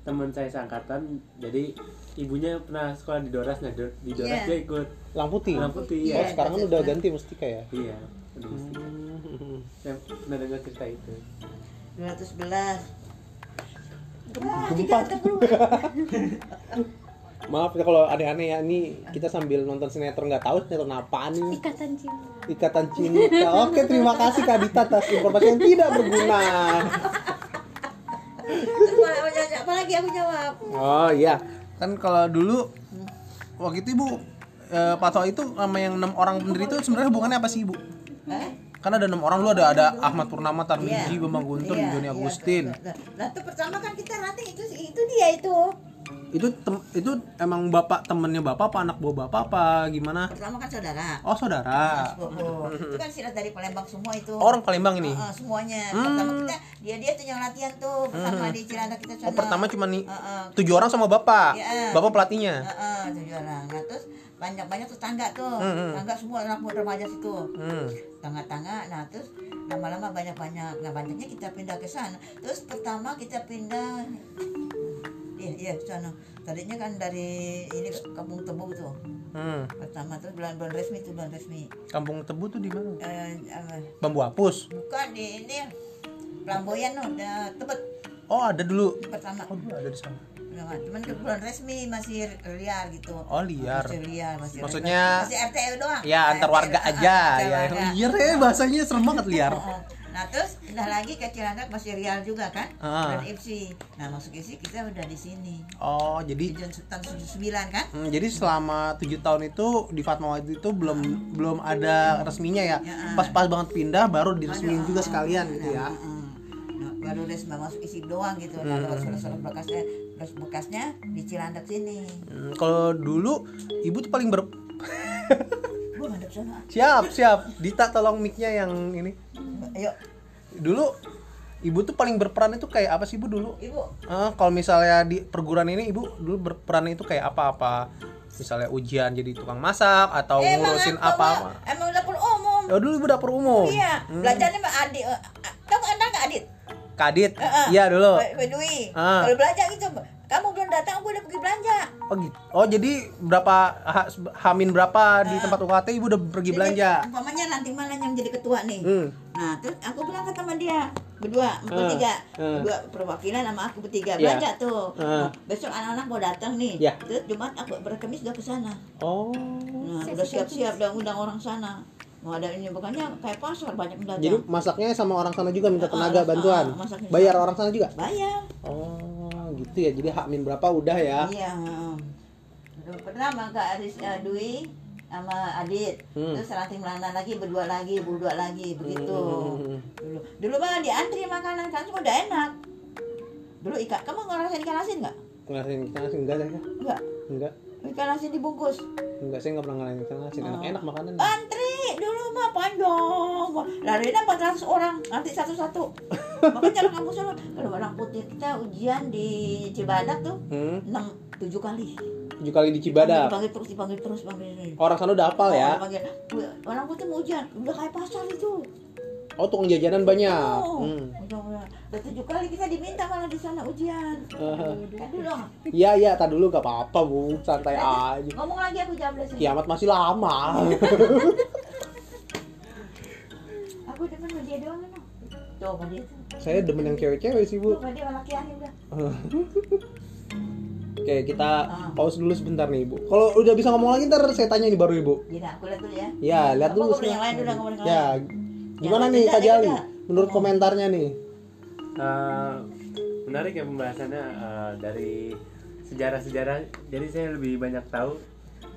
teman saya seangkatan jadi ibunya pernah sekolah di Doras nah do- di Doras Iya. dia ikut Lang putih. Lang Putih, Oh, iya. sekarang kan udah ganti Mustika ya. iya udah mesti Hmm. saya pernah dengar cerita itu 211 Wah, Gempa. Maaf ya kalau aneh-aneh ya ini kita sambil nonton sinetron nggak tahu sinetron apaan ini. ikatan cinta Ikatan Cinta. Oke, terima kasih Kak Dita atas informasi yang tidak berguna. Terus apa, apa, apa lagi aku jawab? Oh iya. Kan kalau dulu waktu itu Ibu eh, Pak Toa itu sama yang enam orang pendiri itu sebenarnya hubungannya apa sih Ibu? Hah? Kan ada enam orang lu ada ada Ahmad Purnama, Tarmizi, Iya. Bambang Guntur, Iya, Joni iya, Agustin. Nah, nah, itu pertama kan kita ranting itu itu dia itu. Itu tem- itu emang bapak temennya bapak apa anak buah bapak apa gimana? Pertama kan saudara. Oh saudara. Sepupu. Itu kan silat dari Palembang semua itu. Orang Palembang ini. Heeh, semuanya. Hmm. Pertama kita dia dia tuh yang latihan tuh pertama di Cilandak kita sana. Oh pertama cuma nih Heeh. tujuh orang sama bapak. Iya. Bapak pelatihnya. Heeh, tujuh orang. Nah, terus banyak-banyak tuh tangga tuh. Hmm, hmm. Tangga semua anak muda remaja situ. Hmm. Tangga-tangga. Nah, terus lama-lama banyak-banyak. Nah, banyaknya kita pindah ke sana. Terus pertama kita pindah Iya, iya, sana. Tadinya kan dari ini Kampung Tebu tuh. Hmm. Pertama tuh bulan bulan resmi tuh bulan resmi. Kampung Tebu tuh di mana? Eh, apa, Bambu hapus. bukan di ini Pelamboyan tuh, udah tebet Oh ada dulu. pertama. Oh ada di sana. Nah, cuman ke bulan resmi masih liar gitu. Oh liar. Masih liar, masih Maksudnya- masih RT doang. Ya antar warga aja ya. warga. Iya deh bahasanya serem banget liar. Nah terus pindah lagi ke Cilandak masih real juga kan? Ah. Dan IPSI. Nah masuk IPSI kita udah di sini. Oh Di jadi tahun tahun 79 kan? Hmm, jadi selama tujuh tahun itu di Fatmawati itu belum belum ada resminya ya. Ya. Pas-pas banget pindah baru diresmiin juga sekalian gitu ya. Heeh. Nah, baru resmi masuk isi doang gitu. Nah, Hmm. kalau surat-surat bekasnya terus bekasnya di Cilandak sini. Hmm, kalau dulu ibu tuh paling ber. siap siap. Dita tolong micnya yang ini. Ayo, Dulu ibu tuh paling berperan itu kayak apa sih ibu dulu? Ibu. Eh, kalau misalnya di perguruan ini ibu dulu berperan itu kayak apa-apa? Misalnya ujian jadi tukang masak atau Emang ngurusin apa-apa? mah- Emang dapur umum. Oh dulu ibu dapur umum. Iya, Hmm. belajarnya sama Adit. Eh, Kamu ada nggak Adit? Kadit. Iya dulu. Pak Pak Dwi. Ah. Kalau belanja gitu, kamu belum datang, aku udah pergi belanja. Oh gitu. Oh jadi berapa ha, hamin berapa di Ah. tempat UKT ibu udah pergi Jadi, belanja? Umpamanya nanti malam yang jadi ketua nih. Hmm. Nah, terus aku berangkat sama dia berdua, bertiga, Ah. berdua perwakilan sama aku bertiga Iya. belanja tuh. Ah. Nah, besok anak-anak mau datang nih. Iya. Terus Jumat aku berkemis udah ke sana. Oh. Nah, udah siap-siap udah undang orang sana. Mau ada ini bukannya kayak pasar banyak pendatang. Jadi masaknya sama orang sana juga minta Ah, tenaga ah, bantuan. masaknya Bayar orang sana juga? bayar. Oh, gitu ya. Jadi hamin berapa udah ya? Iya. Pertama Kak Aris eh, Dwi sama Adit. Hmm. Terus Ranting Melana lagi berdua lagi, berdua lagi begitu. Hmm. Dulu dulu mah diantri makanan kan semua udah enak. Dulu ikan, kamu ngerasain ikan asin nggak? Ngelasin ikan asin enggak saya? Enggak. Enggak. Ikan asin dibungkus. Enggak saya enggak pernah ngelasin ikan asin. Enak-enak makanan. Antri dulu mah panjang. Larinya 400 orang, nanti satu-satu. Makanya orang kampung sana kalau orang putih kita ujian di Cibadak tuh Hmm, enam tujuh kali tujuh kali di Cibadak. dipanggil terus dipanggil terus dipanggil terus Orang sana udah hafal ya. Oh, dipanggil. orang putih mau ujian udah kayak pasar itu Oh, tukang jajanan banyak. oh Hmm. udah tujuh kali kita diminta malah di sana ujian dong Iya, iya, tak dulu gak apa-apa, Bu. Santai aja. ngomong lagi aku jawab sini Kiamat masih lama. aku demen sama dia doang no. sama dia Saya demen yang cewek-cewek sih, Bu. dia laki-laki Oke, kita pause dulu sebentar nih, Ibu. Kalau udah bisa ngomong lagi ntar saya tanya nih baru, Ibu. Gini aku lihat dulu ya Ya, lihat dulu. ngomong yang lain dulu, ngomong yang Ya, gimana nih Kak Jali? Menurut komentarnya nih. Eh, menarik ya pembahasannya eh, dari sejarah-sejarah jadi saya lebih banyak tahu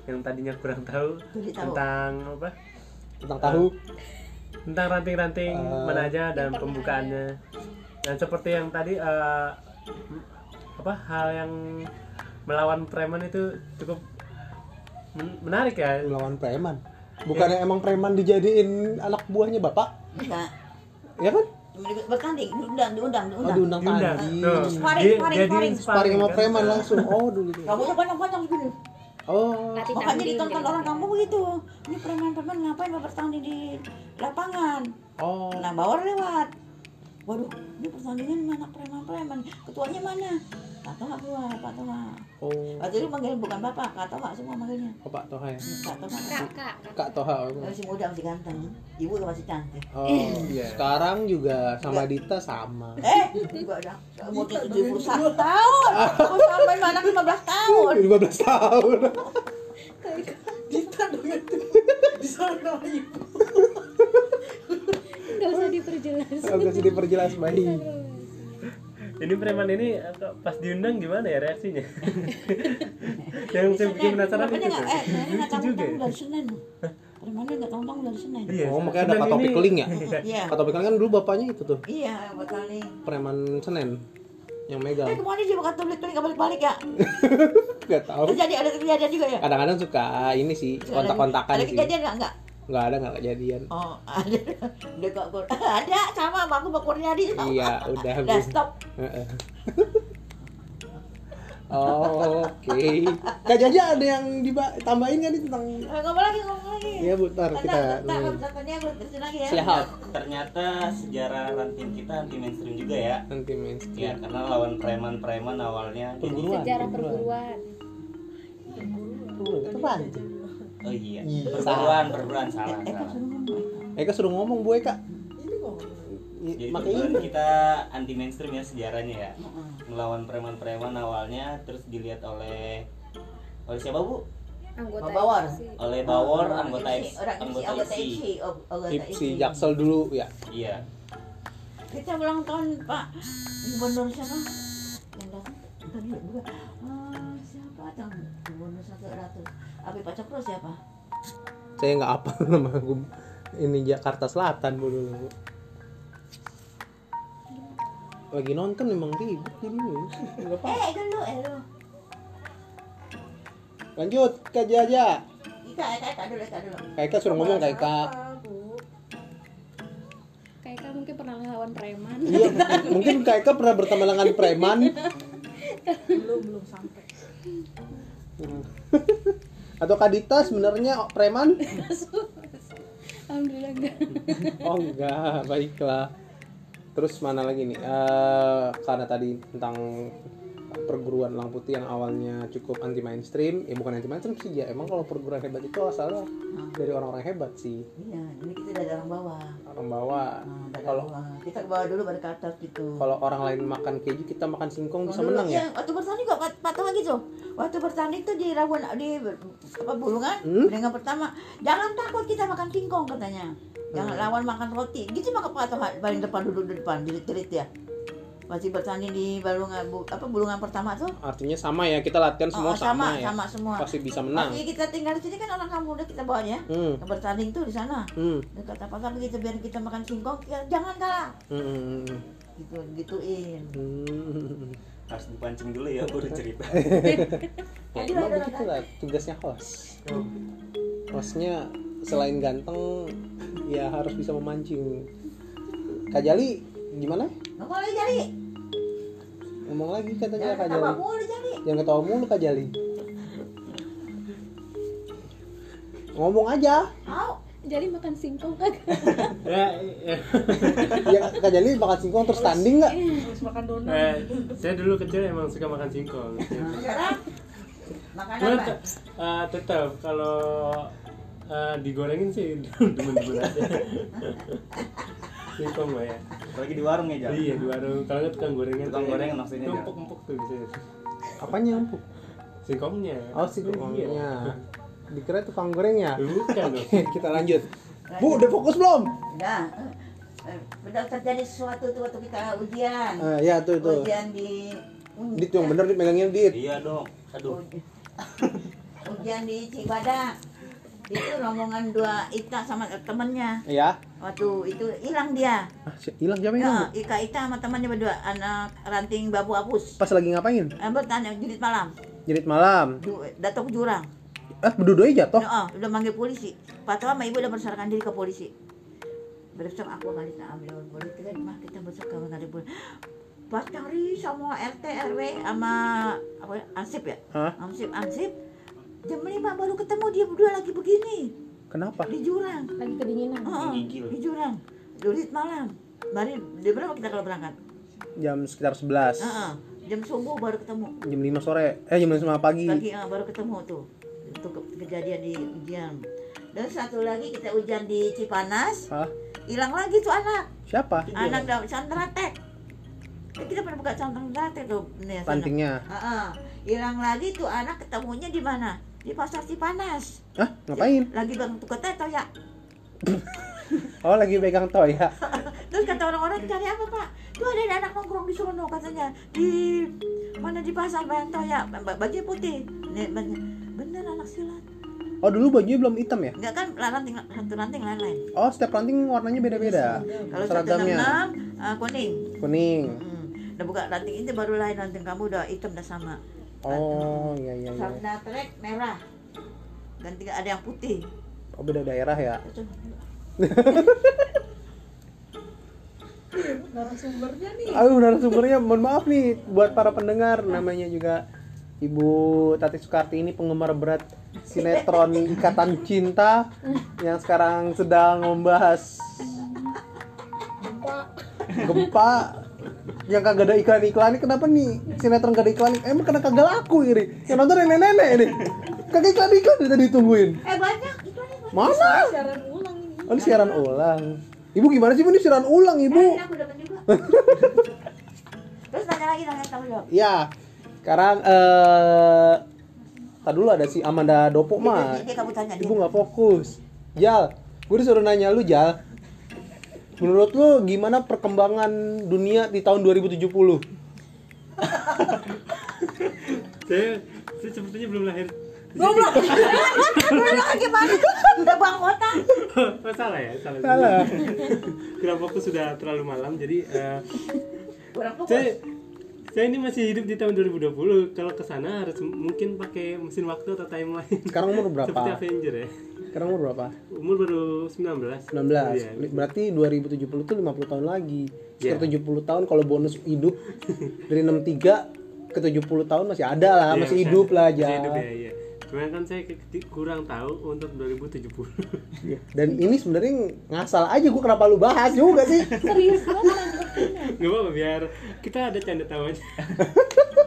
yang tadinya kurang tahu tahu. tentang apa Tentang tahu. Tentang ranting-ranting Eh, mana aja dan pembukaannya dan seperti yang tadi eh, apa hal yang melawan preman itu cukup men- menarik ya Melawan preman. Bukannya emang preman dijadiin anak buahnya Bapak? enggak Ya kan? bertanding diundang diundang Oh, diundang diundang diundang tadi. Tuh, Sparring, sparring, sparring. Sparring sama kan. preman langsung. Oh, dulu kamu tuh panjang-panjang gini Oh, makanya tanding ditonton gitu. orang kampung begitu ini preman-preman ngapain mau bertanding di lapangan? Oh. nah bawar lewat. Waduh ini pertandingan mana preman-preman ketuanya mana Pak Toha keluar Pak Toha Oh, waktu itu manggil bukan bapak Kak Toha semua manggilnya oh Pak Toha ya. Kak Toha Kak, kak. Kak Toha. masih muda masih ganteng ibu juga masih cantik Oh, sekarang juga sama Dita sama. eh juga ada umur 71 tahun aku sampai anak 15 tahun 15 tahun. Dita dong itu. Di sana ibu. Gak usah diperjelas. Oke, sih diperjelas baik. Ini preman ini eh, pas diundang gimana ya reaksinya? Yang saya bikin penasaran itu nggak- eh, lucu juga ya. dari Senin. Premannya nggak tahu-tahu dari Senin. Iya, Oh, makanya ada Senin Kak Topik ini- Keling ya? iya. Kak Topik Keling kan dulu bapaknya itu tuh, iya bakal nih preman Senen yang eh megang. ke mana dia bakal balik balik balik-balik ya? Gak tahu. terjadi ada kejadian juga ya? Kadang-kadang suka ini sih kontak-kontakan ada kejadian nggak? Nggak Nggak ada nggak kejadian. oh ada udah kok ada sama sama aku sama Kurniadi. Iya, udah. udah stop Heeh. Oh, Oke. Kak Jaja ada yang ditambahin kan nih tentang Eh, ngomong lagi ngomong lagi Iya, Bu, ntar kita tanya aku terusin lagi ya Siap. ternyata sejarah ranting kita anti mainstream juga ya Nanti mainstream. ya karena lawan preman-preman awalnya Perguruan. Sejarah perguruan. Perguruan. Itu ranting. Oh iya Iya. perguruan perguruan salah eh kan salah suruh ngomong. Eka suruh ngomong Bu Eka. Ini kok. I- jadi Makanya kita anti mainstream ya sejarahnya ya. Melawan preman-preman awalnya terus dilihat oleh oleh siapa bu? Anggota Bawar. IPC. oleh Bawor anggota IPC, anggota oh, anggota Ipsi IPC. Jaksel dulu ya. iya. Kita ulang tahun Pak. Gubernur siapa? Yang datang? Tadi juga ah, siapa? Tuh Gubernur satu ratus Abi Pak Cokro siapa Saya nggak apa nama ini Jakarta Selatan Bu dulu. Lagi nonton emang ribut jadi nggak apa. eh dulu eh lu Lanjut Kak Jaja. Ika Eka Eka dulu Eka dulu Kak Eka suruh ngomong Kak kan mungkin pernah ngelawan preman. Iya, mungkin Kak Eka pernah berteman dengan preman. Belum belum sampai. Atau Kak Dita sebenarnya preman? Alhamdulillah enggak. Oh enggak, baiklah. Terus mana lagi nih? Eh, karena tadi tentang perguruan Lang Putih yang awalnya cukup anti mainstream, ya bukan anti mainstream sih ya. Emang kalau perguruan hebat itu asalnya dari orang-orang hebat sih, iya ini kita dari orang bawah orang bawah. nah, Kalau kita ke bawah dulu baru ke atas gitu kalau orang lain makan keju, kita makan singkong bisa Dulu, menang ya? iya, waktu bertanding kok Pak Toha gitu waktu bertanding tuh di Rawan di apa bulungan Hmm? dengan pertama jangan takut kita makan singkong katanya jangan Hmm. lawan makan roti gitu maka Pak Toha paling depan duduk di depan jerit-jerit ya masih bertanding di balungan bu- apa bulungan pertama tuh Artinya sama ya, kita latihan semua Oh, sama, ya. sama semua Pasti bisa menang. Masih kita tinggal di sini kan orang kampung udah kita bawa ya Hmm. bertanding tuh di sana Hmm. dekat apa apa begitu biar kita makan singkong kita jangan kalah Hmm, hmm, hmm. gitu gituin Hmm. harus dipancing dulu ya baru cerita Ya, emang begitu lah tugasnya host. Hostnya selain ganteng, ya harus bisa memancing. Kak Jali, gimana? ngomong lagi Jali. Ngomong lagi katanya jangan Kak Jali. mulu Jali. Jangan ketawa mulu Kak Jali. Ngomong aja. Mau. Jadi makan singkong. Kagak? ya, ya. ya Kak Jali makan singkong terus standing nggak? Harus makan donat. Eh, saya dulu kecil emang suka makan singkong. Sekarang? Makan apa? eh, tetap kalau eh, digorengin sih demen-demen aja singkong mah ya. Apalagi di warung ya, Jal. iya di warung. Kalau nggak tukang gorengan Tukang tuh gorengan maksudnya, Jal. empuk-empuk tuh biasanya apanya empuk? Singkongnya. Oh singkongnya. Dikira tukang gorengnya bukan dong Oke, kita lanjut. Bu, udah fokus belum? udah. Eh, udah terjadi sesuatu tuh waktu kita ujian. Eh, ya tuh tuh. ujian di Dit yang bener dit megangin dit. Iya dong. Aduh. Uji- ujian di Cibadak itu rombongan dua Ika sama temennya. Iya. waktu itu hilang dia. Ah, hilang siapa yang ya, Ika Ita sama temannya berdua anak ranting babu apus Pas lagi ngapain? eh, bertanya judit malam. Jerit malam. Ju- datuk jurang. Eh, berdua jatuh. Nah, udah manggil polisi. Pak Tua sama ibu udah berserakan diri ke polisi. Besok aku akan kita ambil polisi. Kan mah kita besok ke ngadep polisi Pas cari sama RT RW sama apa Ansip ya? Hah? Ansip Ansip jam 5 baru ketemu dia berdua lagi begini Kenapa? di jurang Lagi kedinginan. Heeh, Gigil. di jurang Durit malam Mari, di berapa kita kalau berangkat? Jam sekitar 11. Heeh, jam subuh baru ketemu Jam 5 sore. Eh, jam 5 pagi. Pagi eh, baru ketemu tuh Itu ke- kejadian di ujian Dan satu lagi kita ujian di Cipanas? Hilang lagi tuh anak Siapa? Anak daun santratek Eh, kita pernah buka santratek tuh nih, sana. Rantingnya. Heeh. Hilang lagi tuh anak ketemunya di mana? Di pasar Cipanas Hah? Ngapain? Lagi bang tukar teto ya Oh, lagi pegang toy ya. Terus kata orang-orang cari apa pak? Tuh ada anak nongkrong di sono katanya di mana di pasar Bayang Toya ba- baju putih. Bener, bener anak silat. Oh, dulu bajunya belum hitam ya? Enggak kan ranting satu ranting lain-lain. Oh, setiap ranting warnanya beda-beda. Kalau satu Seragamnya uh, kuning. kuning. Hmm. Udah buka ranting ini baru lain ranting kamu udah hitam udah sama. Oh, iya iya iya. Sarna trek merah. Ganti ada yang putih. Oh, beda daerah ya. Narasumbernya nih. Aduh, narasumbernya mohon maaf nih buat para pendengar namanya juga Ibu Tati Soekarti ini penggemar berat sinetron Ikatan Cinta yang sekarang sedang membahas Gempa. gempa yang kagak ada iklan-iklan kenapa nih sinetron gak ada iklan emang kena kagak laku ini yang nonton nenek-nenek ini kagak iklan-iklan dari tadi ditungguin Eh banyak iklannya banyak. mana Siaran ulang ini. oh ini siaran ulang ibu gimana sih Bu? ini siaran ulang ibu Eh. Terus nanya lagi nanya tahu jawab. Ya, sekarang eh tadi dulu ada si Amanda Dopo mah. Dia kamu tanya dia. Ibu nggak fokus. Jal, gue disuruh nanya lu Jal. Menurut lu gimana perkembangan dunia di tahun 2070? saya saya sepertinya belum lahir Goblok. Goblok gimana? Udah bang kota. oh, salah ya salah Salah. kurang fokus sudah terlalu malam jadi eh, Kurang fokus. saya saya ini masih hidup di tahun 2020 kalau ke sana harus mungkin pakai mesin waktu atau timeline Sekarang umur seperti berapa? Avenger ya Sekarang umur berapa? umur baru 19 19. Iya. Berarti 2070 tuh 50 tahun lagi. Iya. Sekitar 70 tahun kalau bonus hidup dari 63 ke 70 tahun masih ada lah, Iya, masih hidup lah masih Jal. hidup ya iya Cuman kan saya kurang tahu untuk 2070 Iya. Dan ini sebenarnya ngasal aja gue kenapa lu bahas juga sih. Serius banget. Gak apa-apa biar kita ada canda tawa aja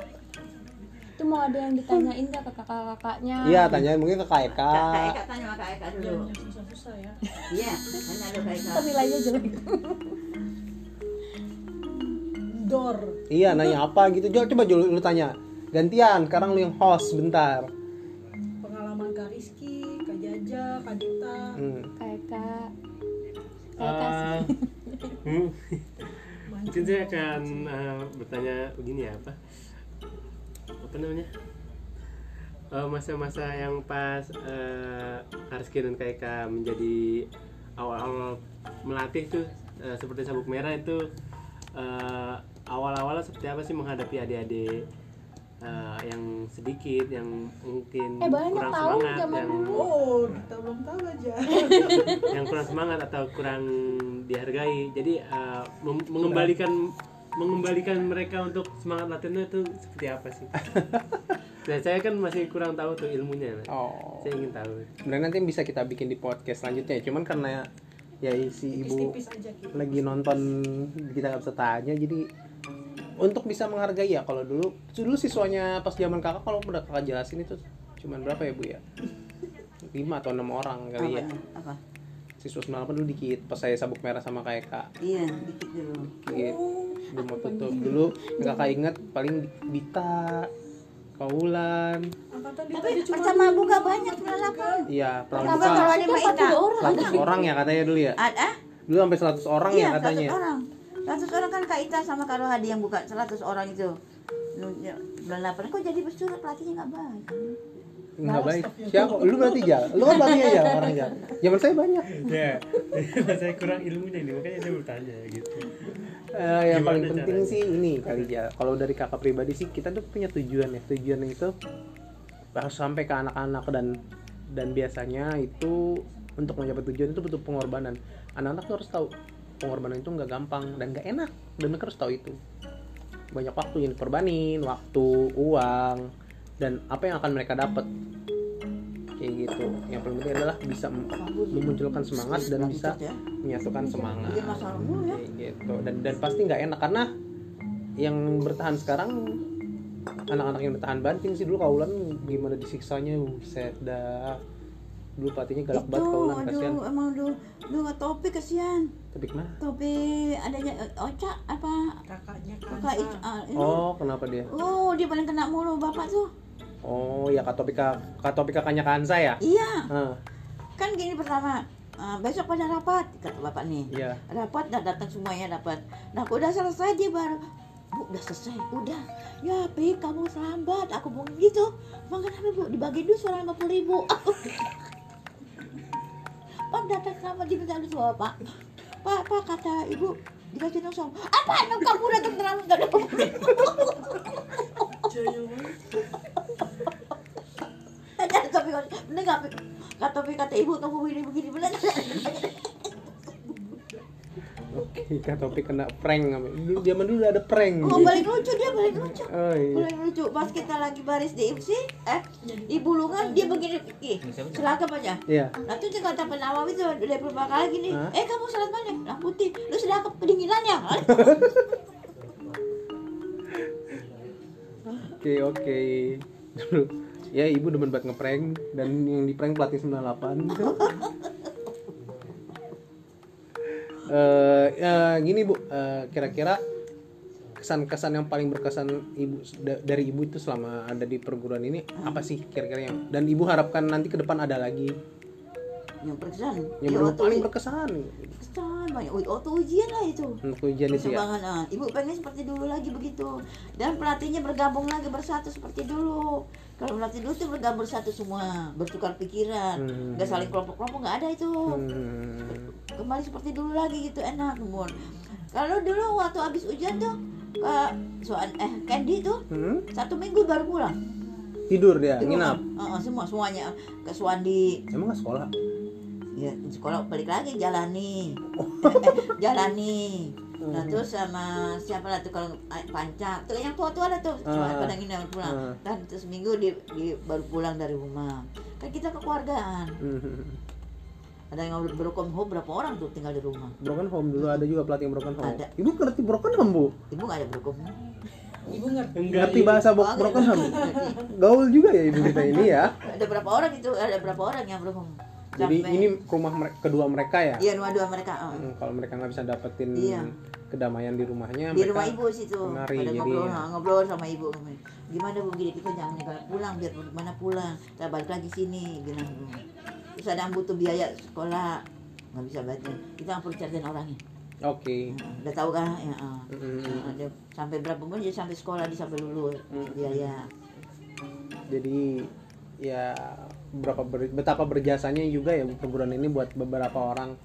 Itu mau ada yang ditanyain gak ke kakak-kakaknya? Iya, tanyain mungkin ke Kak Eka. Kak Eka tanya sama Kak Eka dulu. Yang susah-susah ya. Iya, tanya dulu Kak Eka. Nilainya jelek. Dor. Iya, nanya apa gitu. Coba coba lu, lu tanya. Gantian, sekarang lu yang host bentar. Pengalaman Kak Dita. Hmm. Eh, hmm, mungkin saya akan eh, bertanya begini ya apa? Apa namanya? Eh, masa-masa yang pas uh, Arski dan Kaika menjadi awal-awal melatih tuh eh, seperti sabuk merah itu eh, awal-awal seperti apa sih menghadapi adik-adik eh, yang sedikit yang mungkin Eh, banyak kurang tahu semangat zaman yang dulu. Oh, Dita belum tahu aja. yang kurang semangat atau kurang dihargai jadi uh, mem- mengembalikan mengembalikan mereka untuk semangat latihannya itu seperti apa sih? nah, saya kan masih kurang tahu tuh ilmunya. Oh. Saya ingin tahu. Sebenarnya nanti bisa kita bikin di podcast selanjutnya. Cuman karena ya si ibu aja gitu. lagi nonton kita nggak bisa tanya jadi untuk bisa menghargai ya kalau dulu dulu siswanya pas zaman kakak kalau udah kakak jelasin itu cuman berapa ya bu ya? Lima atau enam orang kali ya. Apa siswa 98 dulu dikit pas saya sabuk merah sama kayak kak. Iya dikit dulu. Dikit. Belum mau tutup. dulu kakak inget paling Dita Kaulan tapi pertama buka banyak delapan iya pertama pramuka kalau ada 100 orang. ya katanya dulu ya? Ada? Dulu sampai 100 orang iya ya katanya. 100 orang 100 orang kan Kak Ita sama Kak Rohadi yang buka 100 orang itu ya, bulan 8 kok jadi pesulap pelatihnya nggak baik Enggak baik. Siapa? Lu berarti ya? Lu kan berarti aja orang ya. Zaman saya banyak. Ya, saya kurang ilmunya ini makanya saya bertanya gitu. Eh, yang Gimana paling penting caranya? sih ini kali ya. Kalau dari kakak pribadi sih kita tuh punya tujuan ya. Tujuan itu harus sampai ke anak-anak dan dan biasanya itu untuk mencapai tujuan itu butuh pengorbanan. Anak-anak tuh harus tahu pengorbanan itu nggak gampang dan nggak enak. Dan mereka harus tahu itu. Banyak waktu yang dikorbanin, waktu, uang, dan apa yang akan mereka dapat kayak gitu. Yang paling penting adalah bisa mem- memunculkan semangat dan bisa ya. menyatukan semangat. masalah dulu ya. Kayak gitu. Dan dan pasti nggak enak. Karena yang bertahan sekarang anak-anak yang bertahan banting sih. Dulu kaulan gimana disiksanya buset dah. Dulu pelatihnya galak banget kaulan kasihan. emang dulu dulu nggak topi kasihan tapi ke mana topi adanya eh, Oca apa? Kakaknya kakak Kansa. Ic- ah, oh kenapa dia? Oh dia paling kena mulu bapak tuh. Oh ya katopika katopika kakaknya kansa ya? Iya. Hah, kan gini pertama ah, besok pada rapat kata bapak nih. Iya. Rapat dah datang semuanya dapat nah udah selesai dia baru? Bu udah selesai? Udah. Ya pi kamu terlambat aku mau gitu. Emang kenapa bu? Dibagi dulu soal lima puluh ribu. Pak datang sama diminta dulu sama pak pak kata ibu dikasih sama apa anak kamu datang terlambat gak ada banget. Dan tapi kata kata ibu kamu begini begini bener oke katopik kena prank dulu zaman dulu ada prank oh paling lucu dia paling lucu oh iya paling lucu pas kita lagi baris di IPSI eh di bulungan dia begini ih seragam aja iya Nah itu dia kata penawawi tuh dari beberapa kali gini, Hah? eh kamu salat mana? Lah putih, lu sudah ke kedinginan ya? Oke oke. Dulu ya ibu demen banget ngeprank dan yang di prank pelatih 98. Eh eh, gini bu, eh, kira-kira kesan-kesan yang paling berkesan ibu da- dari ibu itu selama ada di perguruan ini apa sih kira-kira yang dan ibu harapkan nanti ke depan ada lagi? Yang berkesan, yang ya, paling berkesan. berkesan banyak waktu ujian lah itu. untuk ujian itu ya. Ah. Ibu pengen seperti dulu lagi begitu dan pelatihnya bergabung lagi bersatu seperti dulu. Kalau pelatih dulu tuh bergabung bersatu semua, bertukar pikiran, Hmm. nggak saling kelompok-kelompok nggak ada itu. Hmm. Kembali seperti dulu lagi gitu enak, Bun. Kalau dulu waktu habis ujian tuh ke soal eh Candy tuh Hmm? satu minggu baru pulang. Tidur dia, Di rumah. nginap. Heeh, semua semuanya ke Suwandi Emang nggak sekolah? Ya di sekolah balik lagi jalani jalani nah Hmm. terus sama siapa lah tuh kalau eh, panca tuh yang tua tua ada tuh cuma Ah. pada nginep pulang Ah. dan terus minggu di, di- baru pulang dari rumah kan kita kekeluargaan Hmm. ada yang broken home berapa orang tuh tinggal di rumah Broken home dulu ada juga pelatih yang broken home. Ada. Ibu ngerti broken home bu? ibu nggak ada broken home Ibu ngerti. Enggak. Ngerti bahasa bo- Oh, broken home? Gaul juga ya ibu kita ini ya. ada berapa orang itu ada berapa orang yang broken home Jadi ini rumah mere- kedua mereka ya. iya dua dua mereka oh. Hmm, kalau mereka nggak bisa dapetin Iya. kedamaian di rumahnya, di rumah ibu situ kemari, pada jadi ngobrol ya. ngobrol sama ibu gimana bu gini kita jangan pulang biar mana pulang kita balik lagi sini bilang terus ada yang butuh biaya sekolah nggak bisa baca kita perlu cariin orangnya Oke. Nah, udah tahu kan ya ah. Mm-mm. Nah, dia sampai berapa bulan dia sampai sekolah dia sampai lulus Hmm. biaya Jadi ya berapa ber- betapa berjasanya juga ya perguruan ini buat beberapa orang.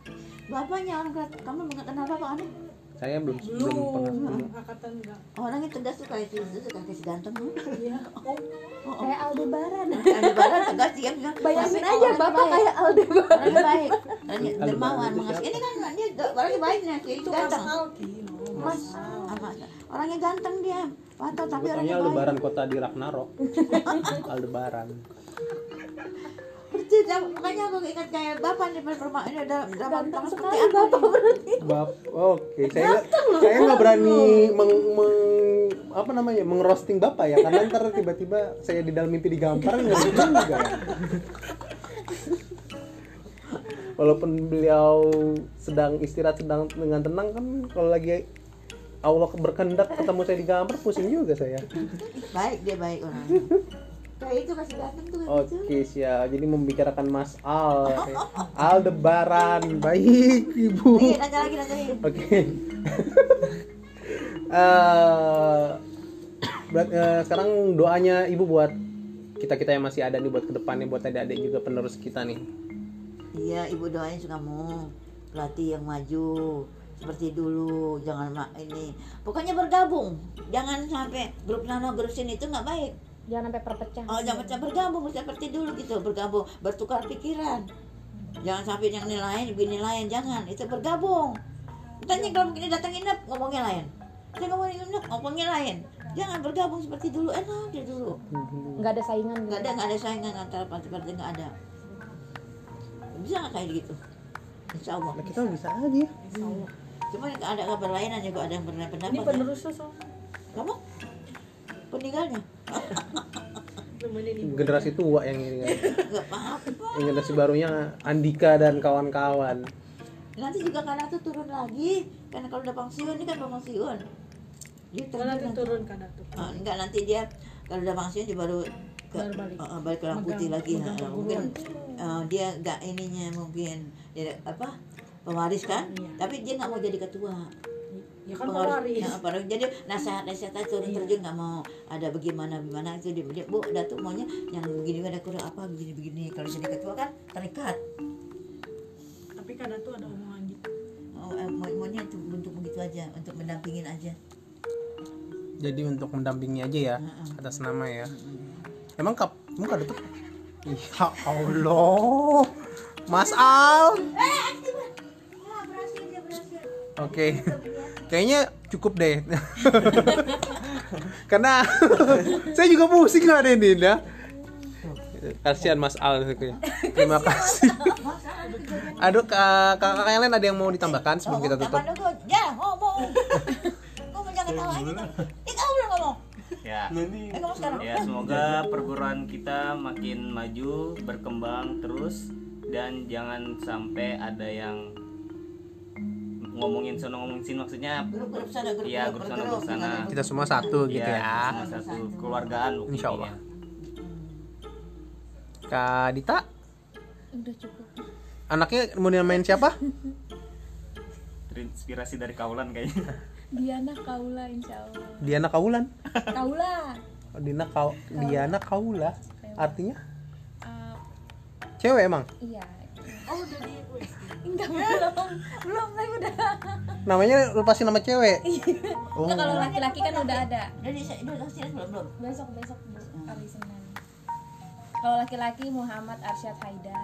bapaknya orang kelas kamu nggak kenal bapak aneh Saya belum belum pernah Belum. ketemu. Angkatan enggak. orangnya tegas tuh kayak si suka kasih ganteng tuh Iya. Oh, oh, oh. Kayak Aldebaran. ada barang tegas dia bilang Bayangin "Tapi aja bapak baik." kayak Aldebaran. orangnya baik orangnya Aldebaran dermawan itu mengasih siapa? ini kan dia orangnya baik nih itu Mas ganteng. Mas, ah, Mas. orangnya ganteng dia pantau tapi orangnya baik lebaran kota di Ragnarok. Aldebaran. Persis ya, makanya aku ingat kayak bapak nih performa ini ada drama drama seperti apa nih? Bap, oke. Saya saya nggak berani meng, meng- apa namanya mengrosting bapak ya, karena ntar tiba-tiba saya di dalam mimpi digampar nggak lucu juga. Walaupun beliau sedang istirahat sedang dengan tenang kan, kalau lagi Allah berkehendak ketemu saya digampar pusing juga saya. baik dia baik orang kayak itu kasih ganteng tuh. Oke siap. Jadi membicarakan Mas Al, Aldebaran, baik ibu. Nanya lagi lagi Oke. Eh, berat- eh, sekarang doanya ibu buat kita kita yang masih ada nih buat ke depannya buat adik-adik juga penerus kita nih. iya ibu doain suka mau pelatih yang maju seperti dulu jangan mak ini pokoknya bergabung jangan sampai grup nano grup sini itu nggak baik jangan sampai perpecah Oh, jangan macam bergabung seperti dulu gitu, bergabung, bertukar pikiran. Jangan sampai yang nilaiin, begini lain, jangan. Itu bergabung. Tanya kalau begini datang nginep, ngomongnya lain. Dia ngomongin nginep, ngomongnya lain. Jangan bergabung seperti dulu, enak dia dulu. nggak ada saingan Nggak ada, nggak ada saingan antara partai-partai nggak ada. Bisa nggak kayak gitu? Insya Allah. Nah, kita bisa aja. Cuma ada kabar lain juga ada yang berpendapat. Ini ya. penerusnya so. Kamu? Peninggalnya? Generasi tua yang ini kan. Yang generasi barunya Andika dan kawan-kawan. nanti juga karena tuh turun lagi karena kalau udah pensiun ini kan mau pensiun dia Oh, nanti turun turun kan tuh. Ah, enggak nanti dia kalau udah pensiun dia baru ke, Baru balik. ah, balik ke orang Megang- putih lagi megang Ah, mungkin ah, dia enggak ininya mungkin dia apa pewaris kan Iya. tapi dia nggak mau jadi ketua Ya kan pewaris. Nah, pewaris. jadi nasihat nasihat aja turun terjun nggak mau ada bagaimana bagaimana itu dia, dia bu datuk maunya yang begini ada kurang apa begini begini kalau jadi ketua kan terikat Tapi kadang tuh ada omongan gitu. Oh, eh, mau maunya itu untuk begitu aja untuk mendampingin aja Jadi untuk mendampingi aja ya atas nama ya. Emang kap, emang ada tuh? Ya Allah, Mas Al. Oke, kayaknya cukup deh. Karena saya juga pusing ngadenin ya. Kasihan Mas Al. Terima kasih. Aduh, kak- kakak yang lain ada yang mau ditambahkan sebelum kita tutup? Ya ngomong. ngomong jangan tawa. Ini kamu belum ngomong. Ya. Eh. Ya semoga perguruan kita makin maju, berkembang terus dan jangan sampai ada yang ngomongin sono ngomongin sini maksudnya Grup-grup sana, grup Iya, grup sana, grup sana. Kita semua satu gitu ya, ya. semua satu keluargaan. Insya Allah. Kak Dita, udah cukup anaknya mau main siapa? Terinspirasi dari kaulan kayaknya. Diana Kaula insya Allah Diana Kaulan. Kaula Oh, Dina Kau Diana Kaula. Artinya Uh, cewek emang. iya oh udah di enggak belum belum saya udah Namanya lepasin nama cewek. Oh. Enggak, kalau laki-laki kan udah ada Udah di udah kasih belum belum. besok besok hari Senin kalau laki-laki Muhammad Arsyad Haidar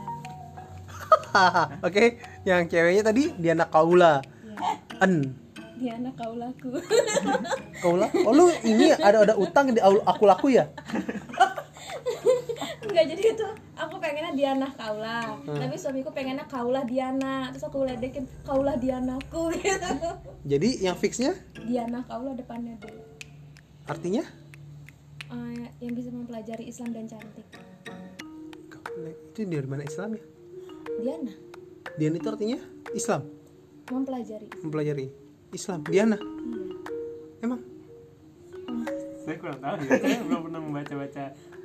Oke, yang ceweknya tadi Diana Kaula. En. Diana Kaulaku Kaula. Oh lu ini ada ada utang di aku laku ya? Enggak jadi itu aku pengennya Diana Kaula tapi suamiku pengennya Kaulah Diana. Terus aku ledekin Kaulah Dianaku. Gitu Jadi yang fixnya? Diana Kaula depannya dulu artinya? Eh, yang bisa mempelajari Islam dan cantik. Kaula itu dari mana Islam ya? Diana. Diana itu artinya Islam, mempelajari. Mempelajari Islam. Diana. Emang. Saya kurang tahu ya saya belum pernah membaca-baca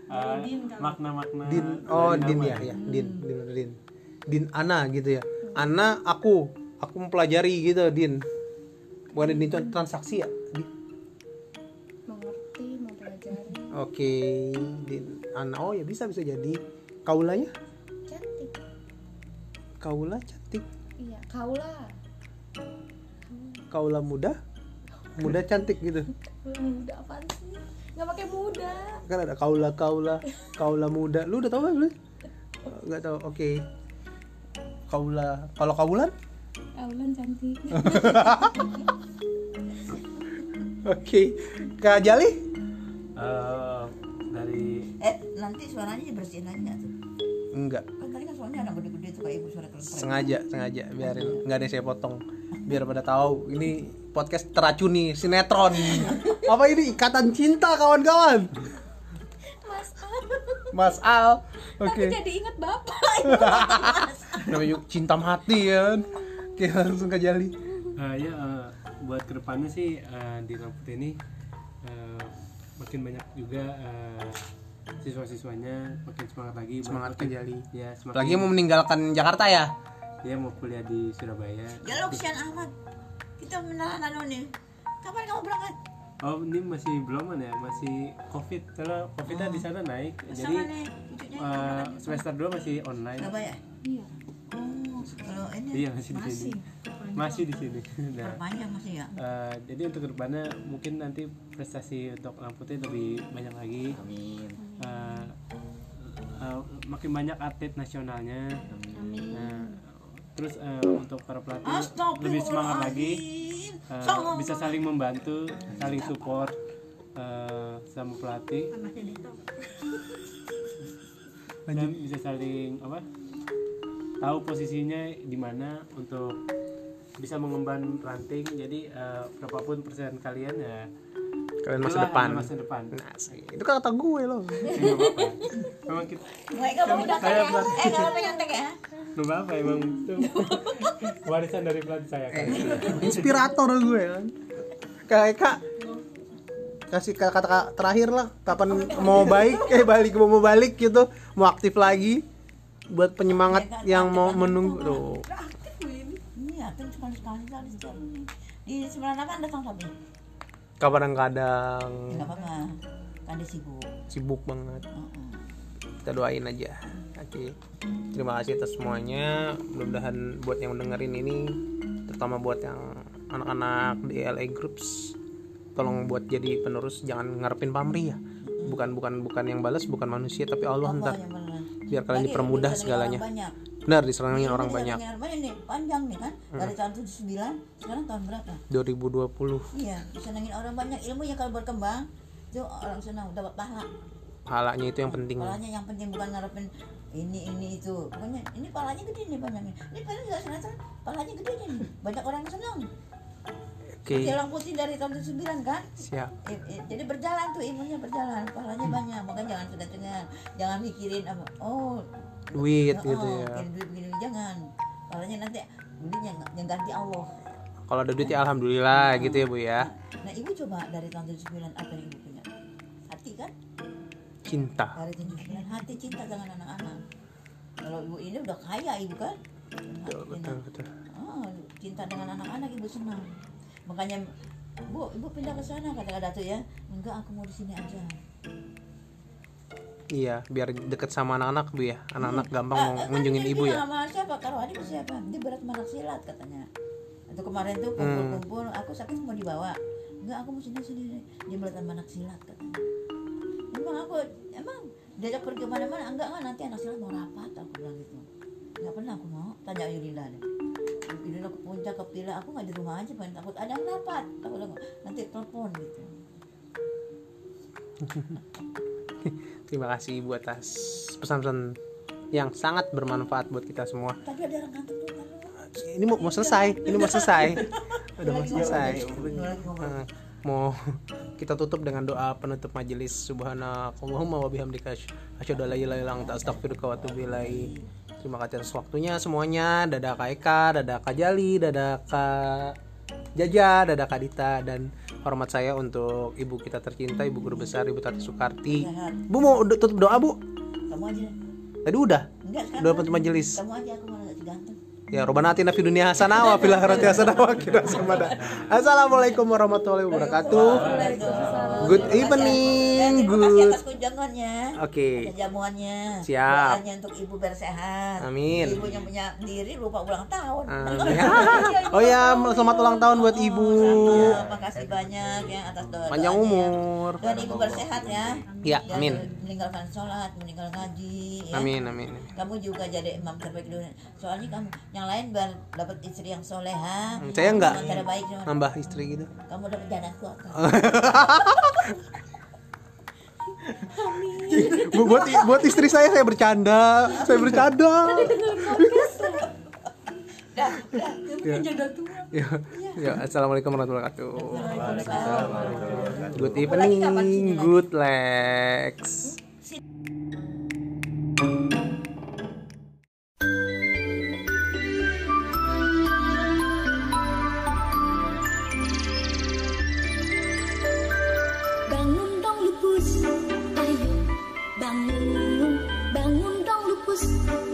uh, makna-makna Din. oh Din nama. ya ya. Din Din Din. Din Ana gitu ya. Ana aku. Aku mempelajari gitu Din. Bukan Din itu transaksi ya? Din. mengerti mempelajari. Oke Din Ana. Oh ya bisa bisa jadi. Kaulanya? Cantik. Kaula cantik. Iya Kaula. Kaula muda? Muda cantik gitu. Muda apaan sih nggak pakai muda kan ada kaula kaula kaula muda lu udah tahu kan belum nggak tahu oke kaula kalau kaulan Kaulan cantik Oke. Kak Jali? Eh, dari Eh, nanti suaranya dibersihin aja nggak tuh. Enggak. Kan tadi kan suaranya anak gede-gede tuh kayak ibu suara keren Sengaja, sengaja biarin. Enggak ada yang saya potong. Biar pada tahu ini podcast teracuni sinetron. Apa ini ikatan cinta kawan-kawan? Mas Mas Al. Oke. jadi inget bapak Namanya cinta mati ya kan. Oke, langsung ke Jali. Eh, ya eh, buat ke depannya sih eh, di Lamput ini eh, makin banyak juga eh, siswa-siswanya makin semangat lagi Semangat ke makin- Jali. ya semakin Lagi mau meninggalkan Jakarta ya? dia mau kuliah di Surabaya Ya lo kesian amat. Kita menahan anu nih. Kapan kamu berangkat? oh ini masih belum ya masih covid. Kalau covidnya di sana naik. Jadi Sama nih, kapan lagi? semester 2 masih online. Surabaya. iya. Oh, kalau ini iya masih di sini. masih. Di sini. Nah. Perpanjang masih ya. eh, jadi untuk ke depannya mungkin nanti prestasi untuk Lamputnya lebih banyak lagi. Amin. Eh, eh, makin banyak atlet nasionalnya. Nah terus eh, untuk para pelatih lebih semangat lagi eh, bisa saling membantu saling support eh, sama pelatih dan bisa saling apa tahu posisinya di mana untuk bisa mengemban ranting jadi eh, berapapun persen kalian ya Kalian masa depan. masa depan Nah, itu kata gue loh. Ya, apa-apa. memang kita kamu udah saya ya? pelatih. Eh, kalau nyontek ya? Nggak apa-apa emang itu warisan dari pelatih saya kan Inspirator gue kan. Kayak Kak kasih kata-kata terakhir lah kapan mau baik eh balik mau mau balik gitu mau aktif lagi buat penyemangat yang mau menunggu tuh Iya, kan. Di sembilan apa datang tapi? kadang-kadang Enggak apa-apa. Kan dia sibuk. sibuk banget Heeh. kita doain aja oke. Terima kasih atas semuanya. Mudah-mudahan buat yang dengerin ini terutama buat yang anak-anak di LA Groups tolong buat jadi penerus jangan ngarepin pamrih ya. Bukan bukan bukan yang balas bukan manusia tapi Allah Allah ntar. biar kalian Lagi dipermudah segalanya. benar diserangin orang Ini banyak. nih, panjang nih kan. Dari tahun 79 sekarang tahun berapa? 2020 Iya, disenangin orang banyak. Ilmunya kalau berkembang itu orang senang dapat pahala. pahalanya itu yang penting. Palanya yang penting bukan ngarepin ini ini itu. Pokoknya ini palanya gede nih banyaknya. Ini paling juga sinetron, palanya gede nih. Banyak orang senang. oke Jalan putih dari tahun 79 kan? siap Eh, eh, jadi berjalan tuh ilmunya berjalan, pahalanya banyak. Makanya jangan setengah jangan mikirin apa. Oh, duit oh, gitu ya mikirin duit begini jangan. Pahalanya nanti duitnya yang, ganti Allah. kalau ada duit ya alhamdulillah gitu ya bu ya Nah, ibu coba dari tahun 79 apa yang ibu? Cinta 79 hati cinta dengan anak-anak. Kalau ibu ini udah kaya ibu kan? betul betul betul Oh, cinta dengan anak-anak ibu senang. Makanya Bu, ibu pindah ke sana kata Datu ya. Enggak, aku mau di sini aja. iya biar deket sama anak-anak bu ya anak-anak gampang mau Ah, ngunjungin kan dia ibu ya sama siapa? Adi sama siapa? Dia berat manak silat katanya. Itu kemarin tuh kumpul-kumpul, aku sakit mau dibawa. Enggak, aku mau sini sendiri. Dia berat manak silat katanya. Emang aku emang diajak pergi ke mana-mana? Enggak enggak nanti anak silat mau rapat aku bilang gitu. Enggak pernah aku mau. Tanya Yudinda deh. Yudinda ke puncak ke pila aku nggak di rumah aja pengen takut ada yang rapat. Takut aku nanti telepon gitu. terima kasih ibu atas pesan-pesan yang sangat bermanfaat buat kita semua. Tapi ada orang kantor tuh kan. ini mau, mau selesai. Ini mau selesai. Udah mau selesai mau kita tutup dengan doa penutup majelis. Subhanakallahumma wa bihamdika asyhadu an la ilaha illa anta astaghfiruka wa atubu ilaik. Terima kasih atas waktunya semuanya. Dadah Kak Eka dadah Kak Jali dadah Kak Jaja dadah Kak Dita dan hormat saya untuk ibu kita tercinta ibu guru besar ibu Tati Soekarti bu mau tutup doa bu? Kamu aja. tadi udah? Enggak sekarang. udah. penutup majelis. Kamu aja aku malah ganteng. Ya Robbana atina fid dunya hasanah wa fil akhirati hasanah wa qina azabannar. Assalamualaikum warahmatullahi wabarakatuh. Good evening, Terima kasih good. atas kunjungannya. Oke. Ada jamuannya. Siap. Doanya untuk ibu bersehat. Amin. Ibu yang punya diri lupa ulang tahun. Amin. Oh ya, selamat ulang tahun buat ibu. Ya, makasih banyak ya atas doa Panjang umur. Dan ibu bersehat ya. Ya, amin. Meninggalkan sholat, meninggal ngaji. Ya. Amin, amin. Kamu juga jadi imam terbaik dunia. Soalnya kamu yang yang lain biar dapat istri yang soleha Hmm, saya enggak. Baik nambah istri gitu. Kamu dapat janakku apa Bu- buat buat istri saya saya bercanda saya bercanda. Dah dah. Ya. ya. ya assalamualaikum warahmatullahi wabarakatuh. Good evening good legs dong